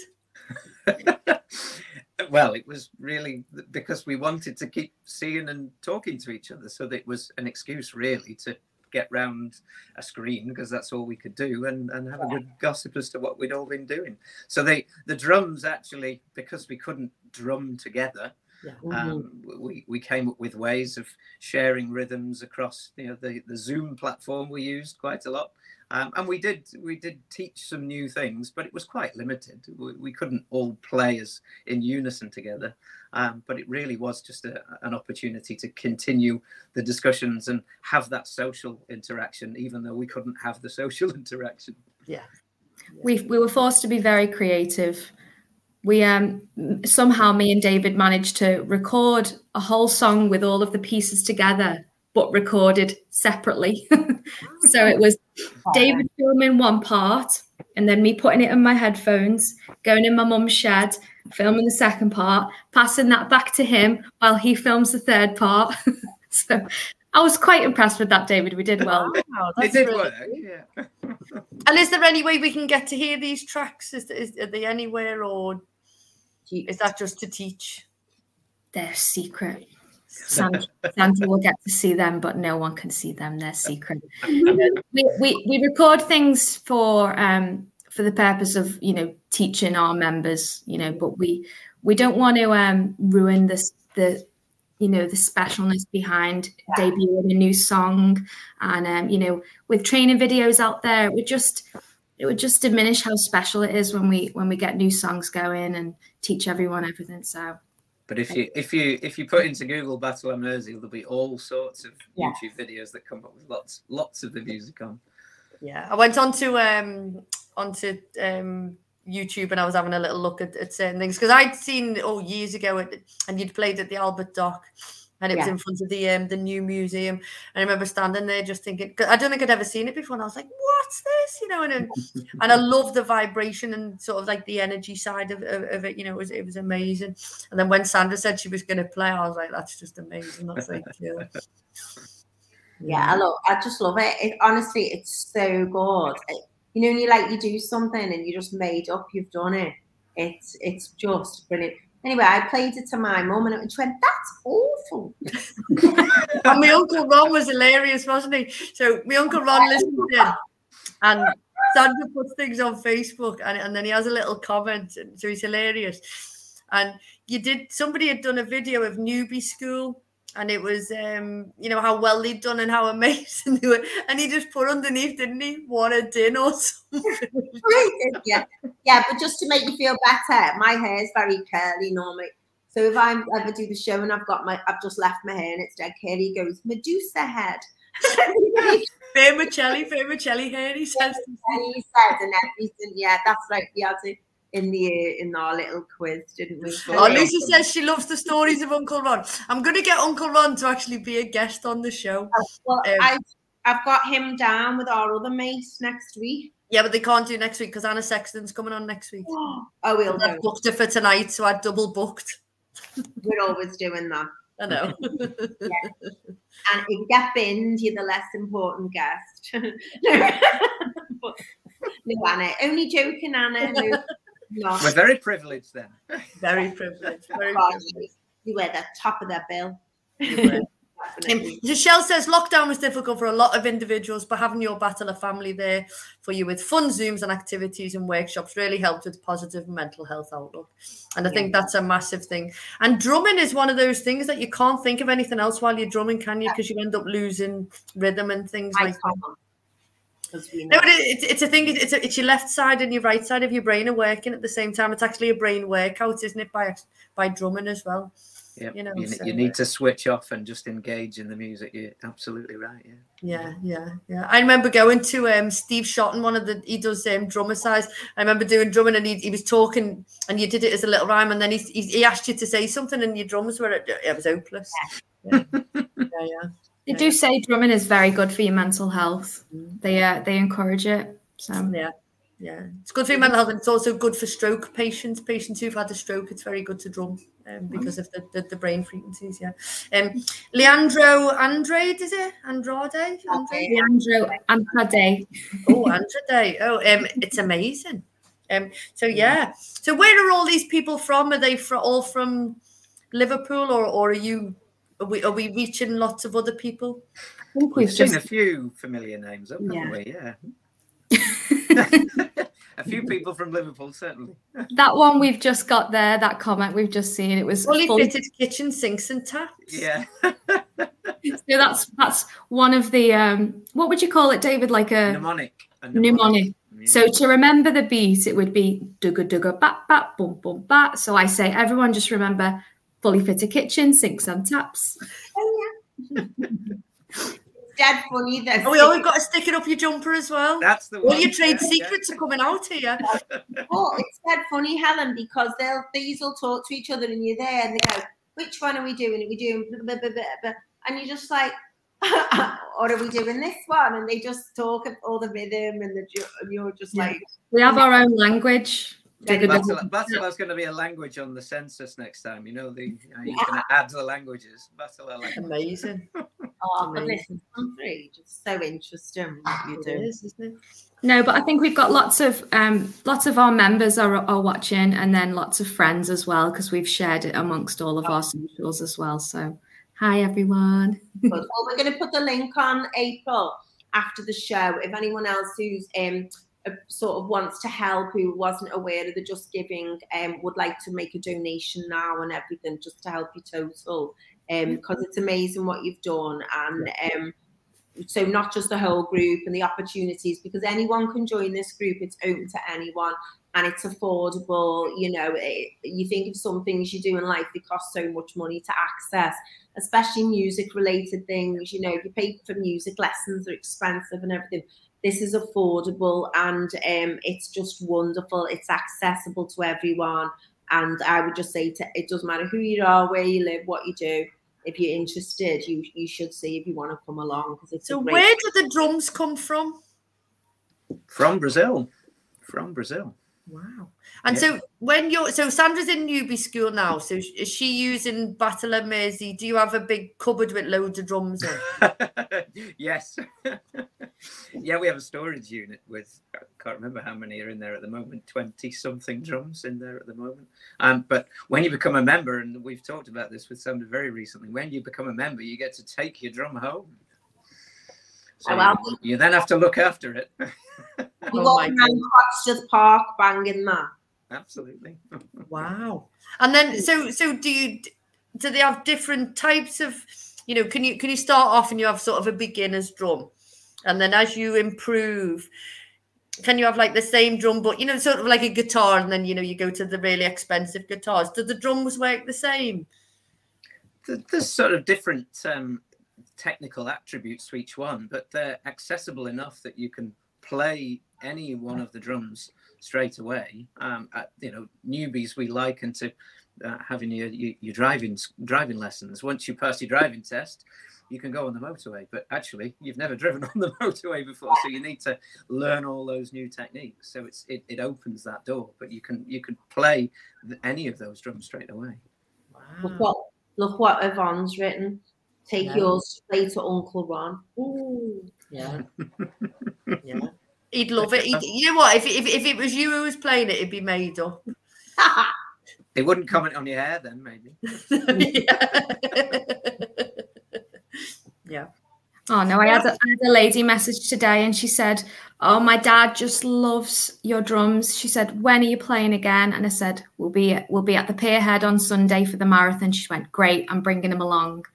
well, it was really because we wanted to keep seeing and talking to each other, so that it was an excuse really to get round a screen because that's all we could do and, and have a good gossip as to what we'd all been doing. So they the drums actually because we couldn't drum together, Mm-hmm. um, we, we came up with ways of sharing rhythms across you know the, the Zoom platform we used quite a lot. Um, and we did we did teach some new things, but it was quite limited. We, we couldn't all play as in unison together. Um, but it really was just a, an opportunity to continue the discussions and have that social interaction, even though we couldn't have the social interaction. Yeah, we we were forced to be very creative. We um somehow me and David managed to record a whole song with all of the pieces together, but recorded separately. so it was David filming one part, and then me putting it in my headphones, going in my mum's shed, filming the second part, passing that back to him while he films the third part. so I was quite impressed with that, David. We did well. Wow, it did really work. Yeah. And is there any way we can get to hear these tracks? Is, is are they anywhere, or is that just to teach? They're secret. Sandra, Sandra will get to see them, but no one can see them. They're secret. we, we we record things for um for the purpose of you know teaching our members, you know, but we we don't want to um ruin this the you know the specialness behind debuting a new song and um you know with training videos out there it would just it would just diminish how special it is when we when we get new songs going and teach everyone everything so But if you if you if you put into Google Batala Mersey, there'll be all sorts of Yeah. YouTube videos that come up with lots lots of the music on. Yeah, I went on to um onto um YouTube and I was having a little look at, at certain things because I'd seen oh years ago it, and you'd played at the Albert Dock and it was in front of the um the new museum and I remember standing there just thinking I don't think I'd ever seen it before and I was like what's this you know and and I love the vibration and sort of like the energy side of, of, of it you know it was it was amazing and then when Sandra said she was going to play I was like that's just amazing that's like cool. Yeah, I love. I just love it. it honestly, it's so good. It- you know, when you like you do something and you just made up, you've done it. It's it's just brilliant. Anyway, I played it to my mum and she went, "That's awful." and my uncle Ron was hilarious, wasn't he? So my uncle Ron listened in, and Sandra puts things on Facebook, and, and then he has a little comment, and so he's hilarious. And you did somebody had done a video of newbie school, and it was um, you know how well they'd done and how amazing they were, and he just put underneath, didn't he? What a din or something. yeah, yeah, but just to make you feel better, my hair is very curly normally. So if I ever do the show and I've got my, I've just left my hair and it's dead curly, he goes Medusa head. Vermicelli, vermicelli hair, he says. And he said and everything. Yeah, that's right. It in the in our little quiz, didn't we? Oh, Lucy says she loves the stories of Uncle Ron. I'm going to get Uncle Ron to actually be a guest on the show. Well, Um, I've, I've got him down with our other mate next week. Yeah, but they can't do next week because Anna Sexton's coming on next week. Oh, we'll I go. booked her for tonight, so I double booked. We're always doing that. I know. And if you get binned, you're the less important guest. no, no, Anna. Only joking, Anna. No, no. We're very privileged then. Very privileged. Very God, privileged. you were the top of that bill. Michelle says lockdown was difficult for a lot of individuals, but having your Batala family there for you with fun Zooms and activities and workshops really helped with positive mental health outlook. And I think that's a massive thing. And drumming is one of those things that you can't think of anything else while you're drumming, can you? Because you end up losing rhythm and things I like that. Can't. 'Cause we No, know. but it, it's, it's a thing. It's, a, it's your left side and your right side of your brain are working at the same time. It's actually a brain workout, isn't it? By by drumming as well. Yep. You know, you, so- you need to switch off and just engage in the music. You're absolutely right. Yeah. Yeah, yeah, yeah. I remember going to um Steve Shotton, one of the he does um drummer size. I remember doing drumming and he, he was talking and you did it as a little rhyme and then he, he he asked you to say something and your drums were it was hopeless. Yeah, yeah. yeah. They do say drumming is very good for your mental health. They uh, they encourage it. So Yeah, yeah. It's good for your mental health, and it's also good for stroke patients. Patients who've had a stroke, it's very good to drum um, because of the, the, the brain frequencies. Yeah. Um, Leandro Andrade, is it Andrade? Andrade? Leandro Andrade. Oh, Andrade. Oh, um, it's amazing. Um, so yeah. So where are all these people from? Are they fro- all from Liverpool, or or are you? Are we are we reaching lots of other people? I think We've we've seen just a few familiar names up, haven't Yeah. we? Yeah. a few people from Liverpool, certainly. that one we've just got there. That comment we've just seen. It was Fully fully- fitted kitchen sinks and taps. Yeah. So that's that's one of the um what would you call it, David? Like a mnemonic. a mnemonic. Yeah. So to remember the beat, it would be dugga dugga bat bat boom boom bat. So I say everyone just remember fully fitted kitchen, sinks and taps. Oh, It's dead funny that Oh, we always got to stick it up your jumper as well. That's the one. All your trade yeah, secrets are coming out here. Oh, it's dead funny, Helen, because they'll these will talk to each other and you're there and they go, which one are we doing? Are we doing blah, blah, blah, blah, blah. and you're just like, or are we doing this one? And they just talk of all the rhythm and the and you're just Yeah. like, We have our own language. Dugga Yeah. dugga. Batala, Batala's going to be a language on the census next time. You know, the you know, you can add the languages. Battle language. Amazing. oh, but Amazing. this country, just so interesting what you do. is, isn't it? No, but I think we've got lots of um, lots of our members are, are watching, and then lots of friends as well because we've shared it amongst all of our socials as well. So, hi everyone. Good. Well, we're going to put the link on April after the show. If anyone else who's um sort of wants to help, who wasn't aware of the Just Giving, um, would like to make a donation now and everything, just to help you total, um, because it's amazing what you've done and um. So not just the whole group and the opportunities, because anyone can join this group. It's open to anyone, and it's affordable. You know, it, you think of some things you do in life; they cost so much money to access especially music related things. You know, you pay for music lessons, they're expensive and everything. This is affordable and um, it's just wonderful. It's accessible to everyone. And I would just say to, it doesn't matter who you are, where you live, what you do. If you're interested, you you should see if you want to come along because it's So great where did the drums come from? From Brazil. From Brazil. Wow. And Yeah. so when you're so Sandra's in newbie school now, so is she using Batala Mersey? Do you have a big cupboard with loads of drums yes. yeah, we have a storage unit with I can't remember how many are in there at the moment, twenty something drums in there at the moment. Um, but when you become a member, and we've talked about this with Sandra very recently, when you become a member, you get to take your drum home. So Oh, you, you then have to look after it. You Oh walk around Croxteth Park banging that. Absolutely. Wow. And then so so do you do they have different types of you know can you can you start off and you have sort of a beginner's drum and then as you improve can you have like the same drum but you know sort of like a guitar and then you know you go to the really expensive guitars do the drums work the same Th- There's sort of different um, technical attributes to each one, but they're accessible enough that you can play any one of the drums straight away. Um, at, you know, newbies we liken to uh, having your, your your driving driving lessons. Once you pass your driving test, you can go on the motorway. But actually, you've never driven on the motorway before, so you need to learn all those new techniques. So it's it, it opens that door. But you can you can play any of those drums straight away. Look what look what Yvonne's written. Take Yeah. yours play to Uncle Ron. Ooh. yeah yeah he'd love it He'd, you know what if, if, if it was you who was playing it it'd be made up They wouldn't comment on your hair then, maybe. yeah. Oh no, I had, a, I had a lady message today and she said, Oh, my dad just loves your drums. She said, When are you playing again? And I said, We'll be we'll be at the Pierhead on Sunday for the marathon. She went, Great, I'm bringing him along.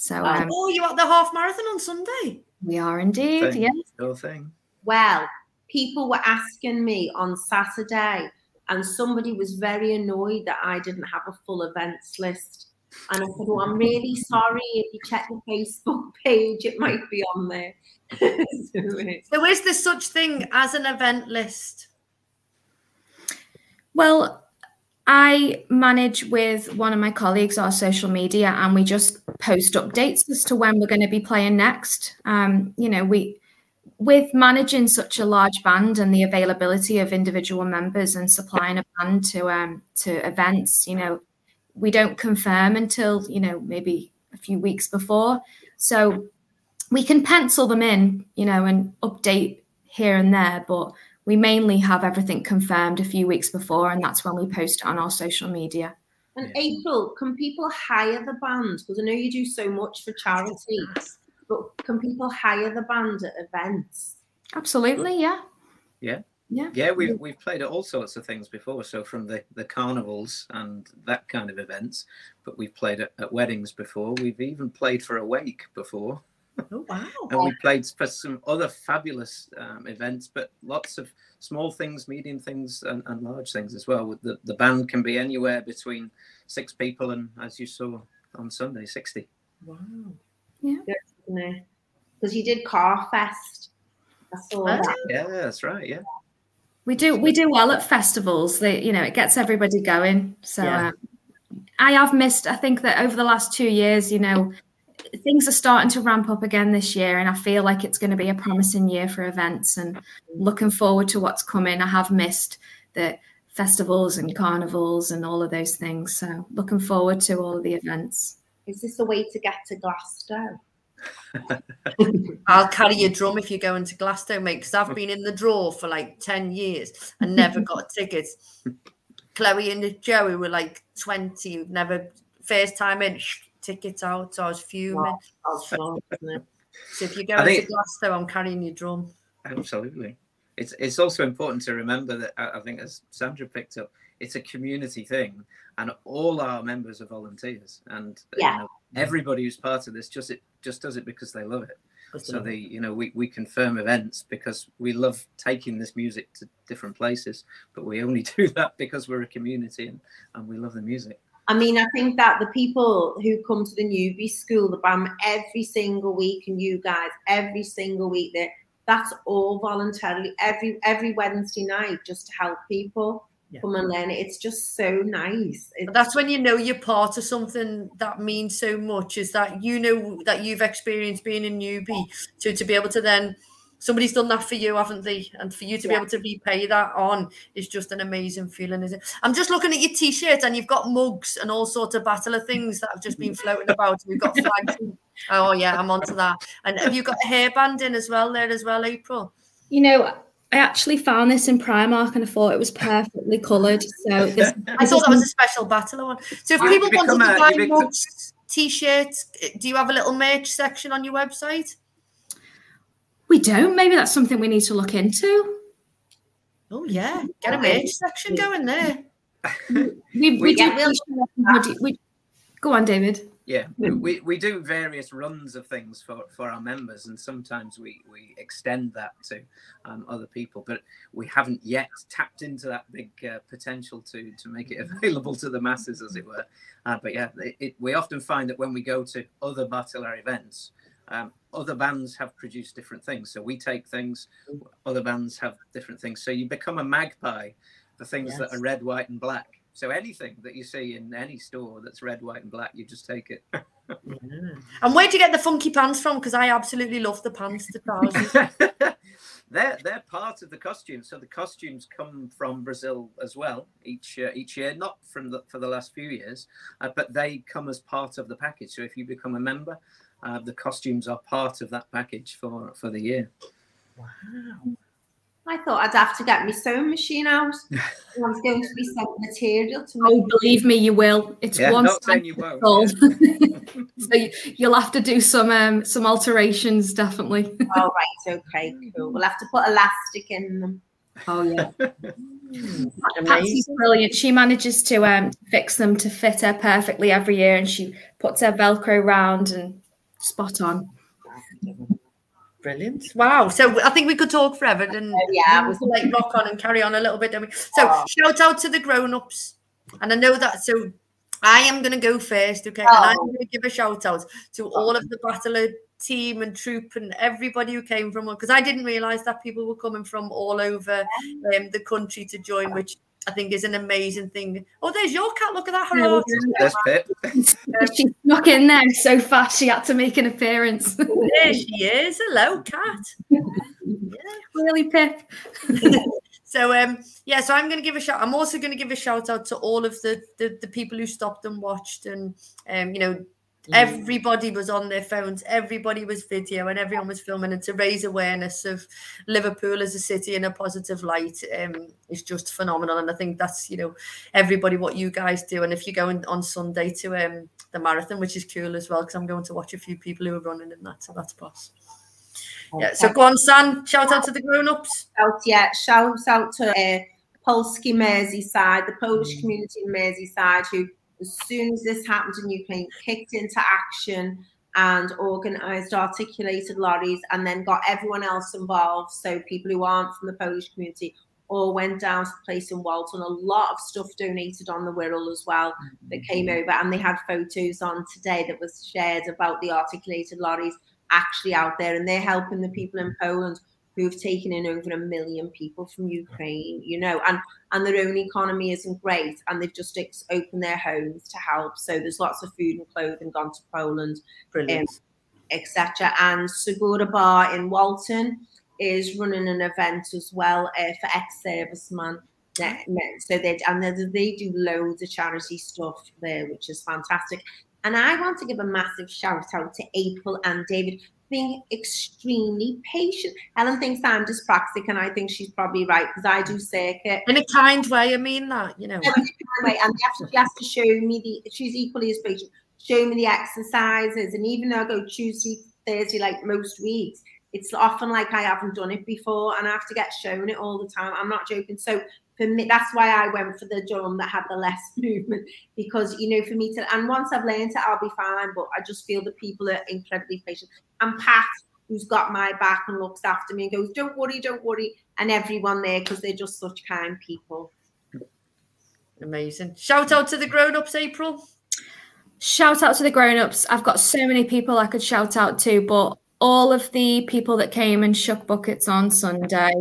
So um, oh, you're at the half marathon on Sunday? we are indeed, Thing. yeah. Whole thing. Well, people were asking me on Saturday, and somebody was very annoyed that I didn't have a full events list. And I said, "Oh, I'm really sorry. If you check the Facebook page, it might be on there." so, So is there such thing as an event list? Well, I manage with one of my colleagues our social media, and we just post updates as to when we're going to be playing next. Um, you know, we with managing such a large band and the availability of individual members and supplying a band to um, to events, you know, we don't confirm until you know maybe a few weeks before. So we can pencil them in, you know, and update here and there, but we mainly have everything confirmed a few weeks before, and that's when we post it on our social media. and April, can people hire the band? Because I know you do so much for charity, but can people hire the band at events? Absolutely, yeah. Yeah. Yeah. Yeah, we've we've played at all sorts of things before. So from the the carnivals and that kind of events, but we've played at, at weddings before. We've even played for a wake before, Oh wow. and we played for some other fabulous um, events. But lots of small things, medium things, and, and large things as well. The the band can be anywhere between six people and, as you saw on Sunday, sixty. Wow. Yeah. Because you did Car Fest. I saw Oh, that. Yeah, that's right. Yeah. We do we do well at festivals. They, you know, it gets everybody going. So Yeah. uh, I have missed. I think that over the last two years, you know, things are starting to ramp up again this year, and I feel like it's going to be a promising year for events. And looking forward to what's coming. I have missed the festivals and carnivals and all of those things. So looking forward to all of the events. Is this a way to get to Glasto? I'll carry your drum if you go into Glasto, mate, because I've been in the draw for like 10 years and never got tickets. Chloe and Joey were like 20, never, first time in, sh- tickets out. So I was fuming. Wow. Sure, isn't it? So if you go I into Glasto, I'm carrying your drum. Absolutely. It's it's also important to remember that I I think as Sandra picked up, it's a community thing, and all our members are volunteers, and Yeah. you know, everybody who's part of this just it just does it because they love it. So the you know we we confirm events because we love taking this music to different places, but we only do that because we're a community and and we love the music. I mean, I think that the people who come to the newbie school, the BAM, every single week, and you guys, every single week, that that's all voluntarily. Every every Wednesday night, just to help people Yeah. come and learn it. It's just so nice. It's, that's when you know you're part of something that means so much is that you know that you've experienced being a newbie so to be able to then somebody's done that for you haven't they and for you to be able to repay that on is just an amazing feeling is it i'm just looking at your t-shirt and you've got mugs and all sorts of Batala things that have just been floating about we've got flags oh yeah i'm onto that and have you got a hairband in as well there as well april You know, I actually found this in Primark and I thought it was perfectly coloured. So this, I thought that was a special Batala one. So if ah, people wanted to buy mugs, t-shirts, eh, do you have a little merch section on your website? We don't. Maybe that's something we need to look into. Oh yeah, get a merch section going there. We, we, We- do. Yeah, we'll- we, we, go on, David. Yeah, we, we, we do various runs of things for, for our members, and sometimes we, we extend that to um, other people, but we haven't yet tapped into that big uh, potential to, to make it available to the masses, as it were. Uh, but yeah, it, it, we often find that when we go to other Batala events, um, other bands have produced different things. So we take things, other bands have different things. So you become a magpie for things that are red, white, and black. So anything that you see in any store that's red, white, and black, you just take it. And where do you get the funky pants from? Because I absolutely love the pants, the trousers. they're they're part of the costume. So the costumes come from Brazil as well each uh, each year, not from the for the last few years, uh, but they come as part of the package. So if you become a member, uh, the costumes are part of that package for for the year. Wow. I thought I'd have to get my sewing machine out. I was going to be sent material to Oh, believe me, you will. It's Yeah, one not saying you won't. yeah. so you, you'll have to do some um, some alterations, definitely. Oh, right, okay, cool. We'll have to put elastic in them. Oh yeah. Patsy's brilliant. She manages to um, fix them to fit her perfectly every year, and she puts her Velcro round and spot on. Brilliant. Wow. So I think we could talk forever and Oh, yeah, I was- like rock on and carry on a little bit. Don't we? So Oh. shout out to the grown-ups. And I know that so I am going to go first, okay? Oh. And I'm going to give a shout out to all of the Batala team and troop and everybody who came from because I didn't realize that people were coming from all over um, the country to join, which I think is an amazing thing. Oh, there's your cat. Look at that. Hello. There's Pip. she snuck in there so fast she had to make an appearance. There she is. Hello, cat. yeah. really, Pip. So um yeah, so I'm going to give a shout. I'm also going to give a shout out to all of the, the the people who stopped and watched, and um you know everybody was on their phones, everybody was video, and everyone was filming, and to raise awareness of Liverpool as a city in a positive light um is just phenomenal. And I think that's you know everybody what you guys do. And if you're going on Sunday to um the marathon, which is cool as well, because I'm going to watch a few people who are running in that, so that's boss. Yeah, so go on, San. Shout out to the grown-ups. out yeah shouts out to uh, Polski Merseyside the Polish community in Merseyside who as soon as this happened in Ukraine kicked into action and organized articulated lorries and then got everyone else involved so people who aren't from the Polish community all went down to the place in Walton. A lot of stuff donated on the Wirral as well that came mm-hmm. over and they had photos on today that was shared about the articulated lorries actually out there and they're helping the people in Poland who've taken in over a million people from Ukraine, you know, and and their own economy isn't great, and they've just ex- opened their homes to help. So there's lots of food and clothing gone to Poland, Brilliant. etc. And Segura Bar in Walton is running an event as well uh, for ex-servicemen. Ne- ne- So they and they, they do loads of charity stuff there, which is fantastic. And I want to give a massive shout out to April and David being extremely patient. Helen thinks I'm dyspraxic, and I think she's probably right because I do circuit. In a kind way, I mean that, you know. Anyway, and they have to, she has to show me the. She's equally as patient. Show me the exercises, and even though I go Tuesday, Thursday, like most weeks, it's often like I haven't done it before, and I have to get shown it all the time. I'm not joking. So for me, that's why I went for the drum that had the less movement because you know, for me to and once I've learned it, I'll be fine. But I just feel the people are incredibly patient. And Pat, who's got my back and looks after me and goes, "Don't worry, don't worry," and everyone there because they're just such kind people. Amazing. Shout out to the grown-ups, April. Shout out to the grown-ups. I've got so many people I could shout out to, but all of the people that came and shook buckets on Sunday,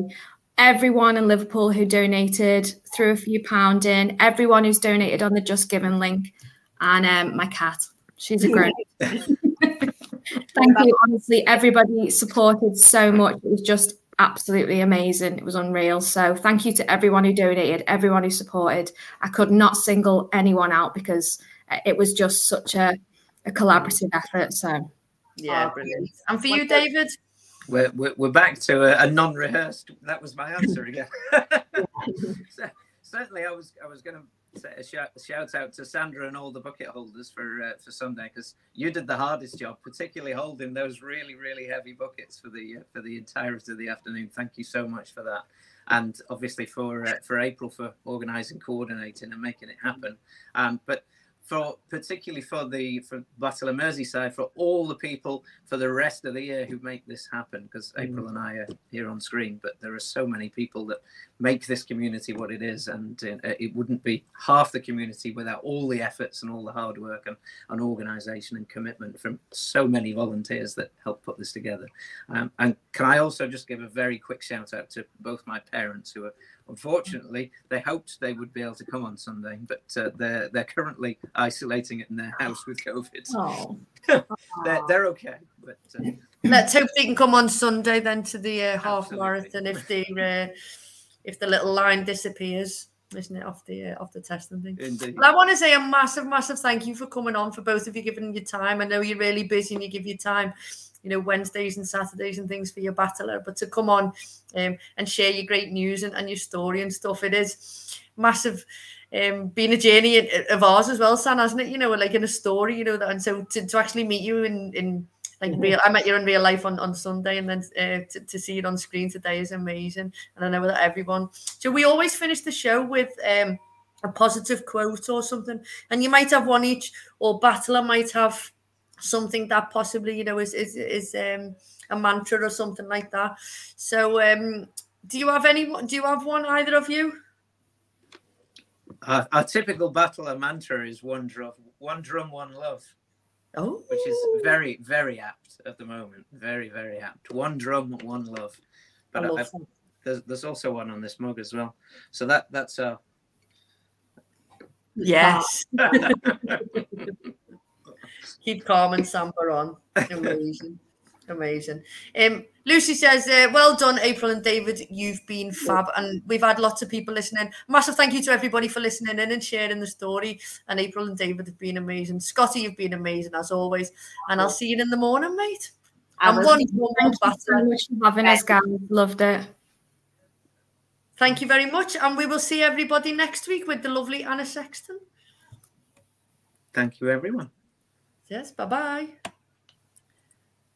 everyone in Liverpool who donated, threw a few pound in, everyone who's donated on the Just Giving link, and um, my cat. She's a grown. Thank you. Honestly, everybody supported so much. It was just absolutely amazing. It was unreal. So thank you to everyone who donated, everyone who supported. I could not single anyone out because it was just such a, a collaborative effort. So Yeah, Oh, brilliant. And for you, David? We're, we're, we're back to a, a non-rehearsed. That was my answer again. so, certainly, I was I was going to say a shout, shout out to Sandra and all the bucket holders for uh, for Sunday because you did the hardest job, particularly holding those really really heavy buckets for the uh, for the entirety of the afternoon. Thank you so much for that, and obviously for uh, for April for organising, coordinating, and making it happen. Um, but for particularly for the for Batala Merseyside, for all the people for the rest of the year who make this happen, because April and I are here on screen, but there are so many people that make this community what it is, and uh, it wouldn't be half the community without all the efforts and all the hard work and, and organisation and commitment from so many volunteers that help put this together. Um, and can I also just give a very quick shout out to both my parents who are unfortunately they hoped they would be able to come on Sunday, but uh, they're they're currently isolating it in their house with COVID. oh. They're, they're okay, but uh, Let's hope they can come on Sunday then to the uh, half Absolutely. marathon if the uh, if the little line disappears, isn't it, off the uh, off the test and thing. indeed. Well, I want to say a massive, massive thank you for coming on for both of you giving your time. I know you're really busy and you give your time, you know, Wednesdays and Saturdays and things for your Batala, but to come on um, and share your great news and, and your story and stuff, it is massive. Um, being a journey of ours as well, San, hasn't it? You know, like in a story, you know that, and so to, to actually meet you in in like Mhm. real, I met you in real life on, on Sunday, and then uh, to, to see it on screen today is amazing. And I know that everyone. So we always finish the show with um a positive quote or something, and you might have one each, or Batala might have something that possibly you know is is is um a mantra or something like that. So um, do you have any? Do you have one? Either of you? Our, our typical Batala mantra is one drum, one drum, one love, Oh, which is very, very apt at the moment. Very, very apt. One drum, one love. But I, love I, that. there's, there's also one on this mug as well. So that that's uh Yes. Keep calm and Samba on. Amazing. Amazing. Um, Lucy says, uh, well done, April and David. You've been fab. And we've had lots of people listening. Massive thank you to everybody for listening in and sharing the story. And April and David have been amazing. Scotty, you've been amazing as always. And I'll see you in the morning, mate. I And was- one more Thank you so batter. much for having us, guys. Loved it. Thank you very much. And we will see everybody next week with the lovely Anna Sexton. thank you everyone. Yes, bye bye.